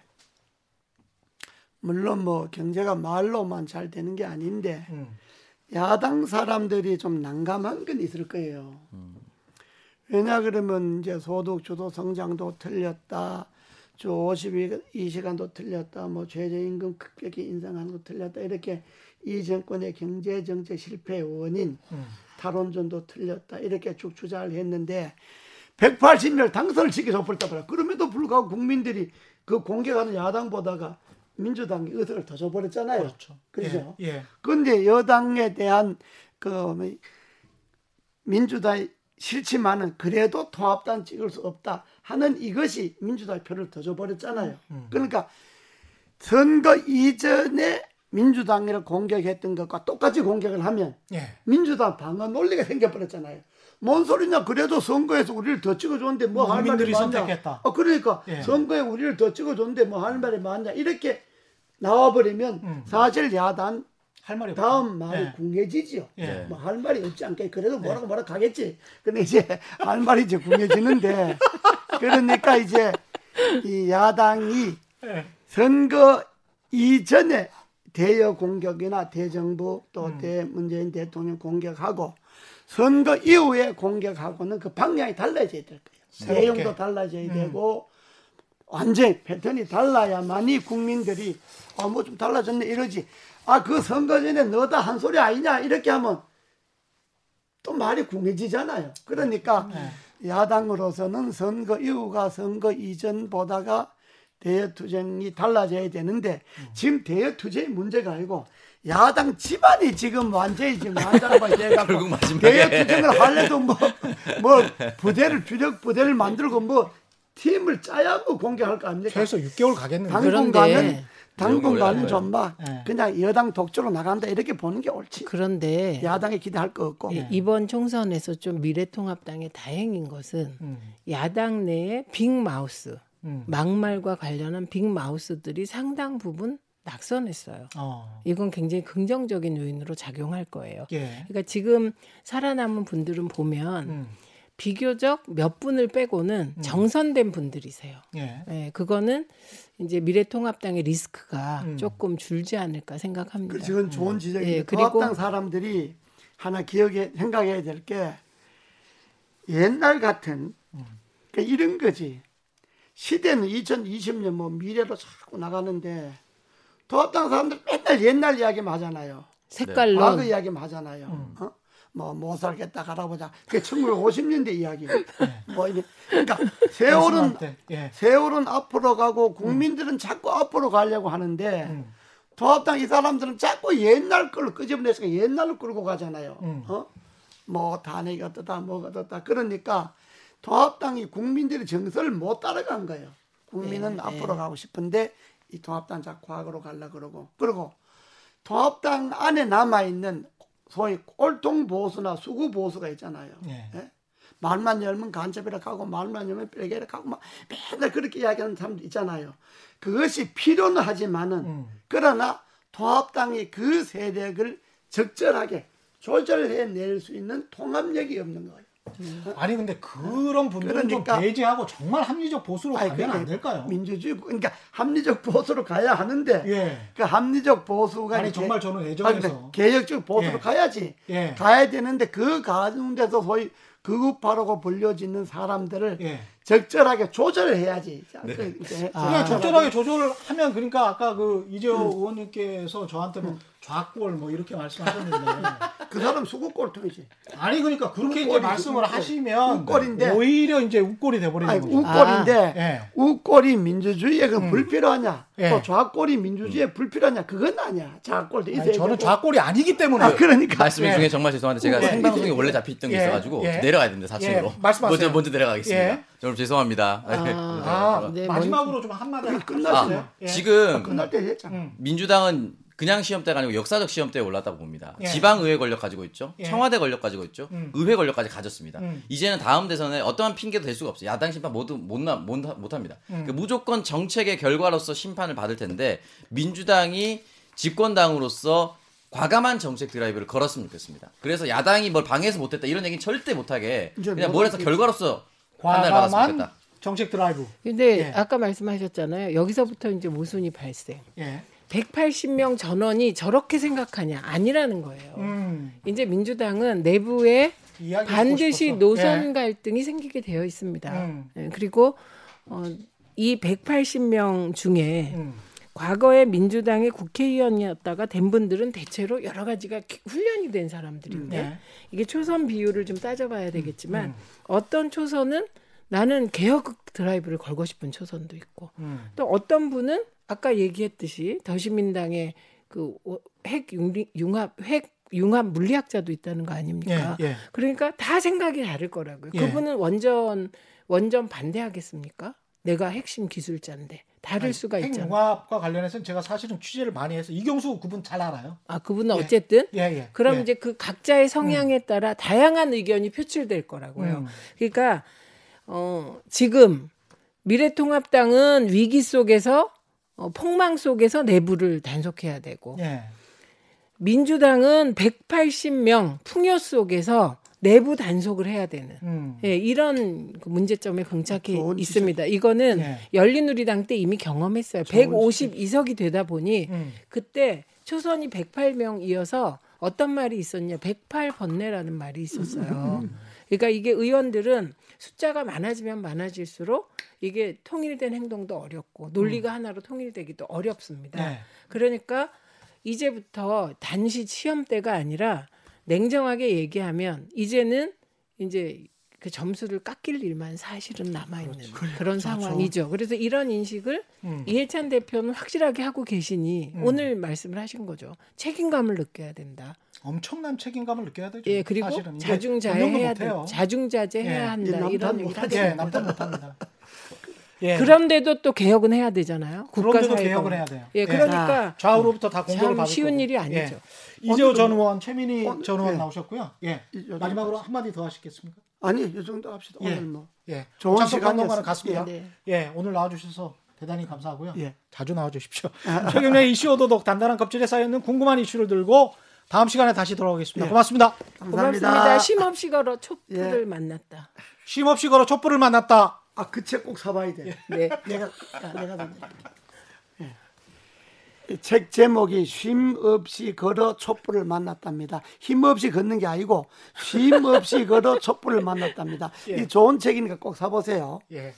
물론 뭐 경제가 말로만 잘 되는 게 아닌데 음. 야당 사람들이 좀 난감한 건 있을 거예요. 왜냐 그러면 이제 소득 주도 성장도 틀렸다. 주 52시간도 틀렸다. 뭐 최저임금 급격히 인상하는 거 틀렸다. 이렇게 이 정권의 경제 정책 실패의 원인 음. 탈원전도 틀렸다. 이렇게 쭉 주장을 했는데 180명 당선을 시켜서 버렸다. 그럼에도 불구하고 국민들이 그 공격하는 야당 보다가 민주당이 의석을 더 줘버렸잖아요. 그렇죠. 그렇죠. 예. 예. 그런데 여당에 대한 그 뭐, 민주당이 싫지만은 그래도 통합당 찍을 수 없다 하는 이것이 민주당 표를 더 줘버렸잖아요. 음. 그러니까 선거 이전에 민주당을 공격했던 것과 똑같이 공격을 하면 예. 민주당 방어 논리가 생겨버렸잖아요. 뭔 소리냐? 그래도 선거에서 우리를 더 찍어줬는데 뭐할 말이 많냐? 선택했다. 어, 그러니까 예. 선거에 우리를 더 찍어줬는데 뭐할 말이 많냐? 이렇게 나와버리면 음. 사실 야당 할 말이 다음. 말이 예. 궁해지지요. 예. 뭐할 말이 없지 않게 그래도 뭐라고 뭐라고 하겠지. 근데 이제 할 말이 이제 궁해지는데 그러니까 이제 이 야당이 예. 선거 이전에 대여 공격이나 대정부 또 음. 대문재인 대통령 공격하고 선거 이후에 공격하고는 그 방향이 달라져야 될 거예요. 새롭게. 내용도 달라져야 음. 되고 완전히 패턴이 달라야만이 국민들이 아 뭐 좀 달라졌네 이러지. 아 그 선거 전에 너다 한 소리 아니냐 이렇게 하면 또 말이 궁해지잖아요. 그러니까 네. 야당으로서는 선거 이후가 선거 이전보다가 대여 투쟁이 달라져야 되는데 지금 대여 투쟁이 문제가 아니고 야당 집안이 지금 완전히 지금 난장판이 돼갖고 결국 마지막에. 대여 투쟁을 하려도 뭐, 뭐 부대를 주력 부대를 만들고 뭐 팀을 짜야 뭐 공격할 거 아닙니까? 최소 6개월 가겠는데. 당분간은 당분간은 좀막 예. 그냥 여당 독주로 나간다 이렇게 보는 게 옳지. 그런데 야당에 기대할 거 없고. 예, 이번 총선에서 좀 미래통합당의 다행인 것은 음. 야당 내에 빅 마우스, 음. 막말과 관련한 빅마우스들이 상당 부분 낙선했어요. 어. 이건 굉장히 긍정적인 요인으로 작용할 거예요. 예. 그러니까 지금 살아남은 분들은 보면 음. 비교적 몇 분을 빼고는 정선된 분들이세요. 예. 예, 그거는 이제 미래통합당의 리스크가 음. 조금 줄지 않을까 생각합니다. 그 지금 좋은 지적인데 예, 그리고- 통합당 사람들이 하나 기억에 생각해야 될 게 옛날 같은 그 이런 거지 시대는 2020년 뭐 미래로 자꾸 나가는데 통합당 사람들 맨날 옛날 이야기만 하잖아요. 색깔론 과거 이야기만 하잖아요. 어? 뭐못 살겠다 갈아보자. 그게 1950년대 이야기. 뭐 이게 그러니까 세월은 예. 세월은 앞으로 가고 국민들은 자꾸 앞으로 가려고 하는데 음. 통합당 이 사람들은 자꾸 옛날 걸로 끄집어내서 옛날로 끌고 가잖아요. 음. 어? 뭐 탄핵이 어떻다 뭐가 어떻다 그러니까 통합당이 국민들의 정서를 못 따라간 거예요. 국민은 네, 앞으로 네. 가고 싶은데 이 통합당 자꾸 과거로 가려 그러고 그리고 통합당 안에 남아 있는 소위 꼴통 보수나 수구 보수가 있잖아요. 예. 예? 말만 열면 간첩이라 하고 말만 열면 빼개라 하고 막 맨날 그렇게 이야기하는 사람도 있잖아요. 그것이 필요는 하지만은 음. 그러나 통합당이 그 세력을 적절하게 조절해 낼 수 있는 통합력이 없는 거예요. 아니 근데 그런 분들은 그러니까- 좀 배제하고 정말 합리적 보수로 아니, 가면 안 될까요? 민주주의 그러니까 합리적 보수로 가야 하는데 예. 그 합리적 보수가 아니 정말 저는 예전에서 근데 개혁적 보수로 예. 가야지. 예. 가야 되는데 그 가운데서 소위 극우파라고 불려지는 사람들을 예. 적절하게 조절을 해야지. 자, 네. 그 이제 그냥 자, 적절하게 조절을 하면 그러니까 아까 그 이재호 의원님께서 저한테 뭐 좌골 뭐 이렇게 말씀하셨는데 그 사람 수국골통이지. 아니 그러니까 그렇게 이제 말씀을 우꼴. 하시면 우꼴인데. 오히려 이제 우꼴이 돼버리는 거죠. 우꼴인데 예. 우꼴이 민주주의에 그 불필요하냐? 예. 또 좌꼴이 민주주의에 불필요하냐? 그건 아니야. 좌꼴도 있어야 아니, 저는. 좌꼴이 아니기 때문에 아 그러니까 말씀 예. 중에 정말 죄송한데 제가 예. 생방송에 원래 잡혀있던 게 예. 있어가지고 예. 내려가야 됩니다 4층으로. 예. 말씀하세요. 먼저 먼저 내려가겠습니다. 예. 여러분 죄송합니다. 아, 네, 마지막으로 좀 한마디 끝났어요. 예. 지금 끝날 때 했잖아. 음. 민주당은 그냥 시험대가 아니고 역사적 시험대에 올랐다고 봅니다. 예. 지방의회 권력 가지고 있죠. 예. 청와대 권력 가지고 있죠. 음. 의회 권력까지 가졌습니다. 음. 이제는 다음 대선에 어떠한 핑계도 될 수가 없어요. 야당 심판 모두 못, 나, 못, 하- 못 합니다. 음. 그 무조건 정책의 결과로서 심판을 받을 텐데 민주당이 집권당으로서 과감한 정책 드라이브를 걸었으면 좋겠습니다. 그래서 야당이 뭘 방해해서 못했다 이런 얘기는 절대 못하게 그냥 뭘 해서 결과로서 판단을 받았으면 좋겠다. 정책 드라이브. 근데 예. 아까 말씀하셨잖아요. 여기서부터 이제 모순이 발생. 예. 180명 전원이 저렇게 생각하냐? 아니라는 거예요. 음. 이제 민주당은 내부에 반드시. 노선 예. 갈등이 생기게 되어 있습니다. 음. 예, 그리고 어, 이 180명 중에 음. 과거에 민주당의 국회의원이었다가 된 분들은 대체로 여러 가지가 기- 훈련이 된 사람들인데 네. 이게 초선 비율을 좀 따져봐야 되겠지만 음. 어떤 초선은 나는 개혁 드라이브를 걸고 싶은 초선도 있고 음. 또 어떤 분은 아까 얘기했듯이 더시민당의 그핵 융합 핵 융합 물리학자도 있다는 거 아닙니까? 예. 예. 그러니까 다 생각이 다를 거라고요. 예. 그분은 원전 원전 반대하겠습니까? 내가 핵심 기술자인데 다를 수가 있잖아요. 핵융합과 관련해서는 제가 사실은 취재를 많이 해서 이경수 그분 잘 알아요. 아 그분은 예. 어쨌든 예, 예. 그럼 예. 이제 그 각자의 성향에 따라 다양한 의견이 표출될 거라고요. 음. 그러니까 어 지금 미래통합당은 위기 속에서 어, 폭망 속에서 내부를 단속해야 되고 예. 민주당은 180명 풍요 속에서 내부 단속을 해야 되는 음. 예, 이런 그 문제점에 봉착해 있습니다. 이거는 예. 열린우리당 때 이미 경험했어요. 좋은 152석이 되다 보니 음. 그때 초선이 108명이어서 어떤 말이 있었냐? 108 번뇌라는 말이 있었어요. 그러니까 이게 의원들은 숫자가 많아지면 많아질수록 이게 통일된 행동도 어렵고 논리가 하나로 통일되기도 어렵습니다. 네. 그러니까 이제부터 단시 시험 때가 아니라 냉정하게 얘기하면 이제는 이제 그 점수를 깎일 일만 사실은 남아 있는 그런 상황이죠. 그래서 이런 인식을 음. 이해찬 대표는 확실하게 하고 계시니 음. 오늘 말씀을 하신 거죠. 책임감을 느껴야 된다. 엄청난 책임감을 느껴야 되죠. 예, 그리고 변명도 돼. 못해요. 자중자재해야 예. 한다. 남탓 이런 얘기 못하죠. 하죠. 예, 남탓 못합니다. 예. 그런데도 또 개혁은 해야 되잖아요. 그런데도. 개혁을 해야 돼요. 예, 예. 그러니까 좌우로부터 다 공격을 참 받을 쉬운 거고. 일이 아니죠. 예. 이재호 전 의원, 최민희 오늘- 전 의원 예. 나오셨고요. 예. 마지막으로 한 마디 더 하시겠습니까? 아니 이 정도 합시다. 예. 오늘 뭐 예. 좋은 시간이었습니다. 갔습니다. 네. 예, 오늘 나와 주셔서 대단히 감사하고요. 예. 자주 나와 주십시오. 최경련의 이슈 오도독 단단한 껍질에 쌓여있는 궁금한 이슈를 들고 다음 시간에 다시 돌아오겠습니다. 예. 고맙습니다. 감사합니다. 고맙습니다. 쉼없이 걸어 촛불을 예. 만났다. 쉼없이 걸어 촛불을 만났다. 아 그 책 꼭 사봐야 돼. 네. 내가 아, 내가 만들게. 예. 책 제목이 쉼 없이 걸어 촛불을 만났답니다. 힘 없이 걷는 게 아니고 쉼 없이 걸어 촛불을 만났답니다. 예. 이 좋은 책이니까 꼭 사보세요. 예.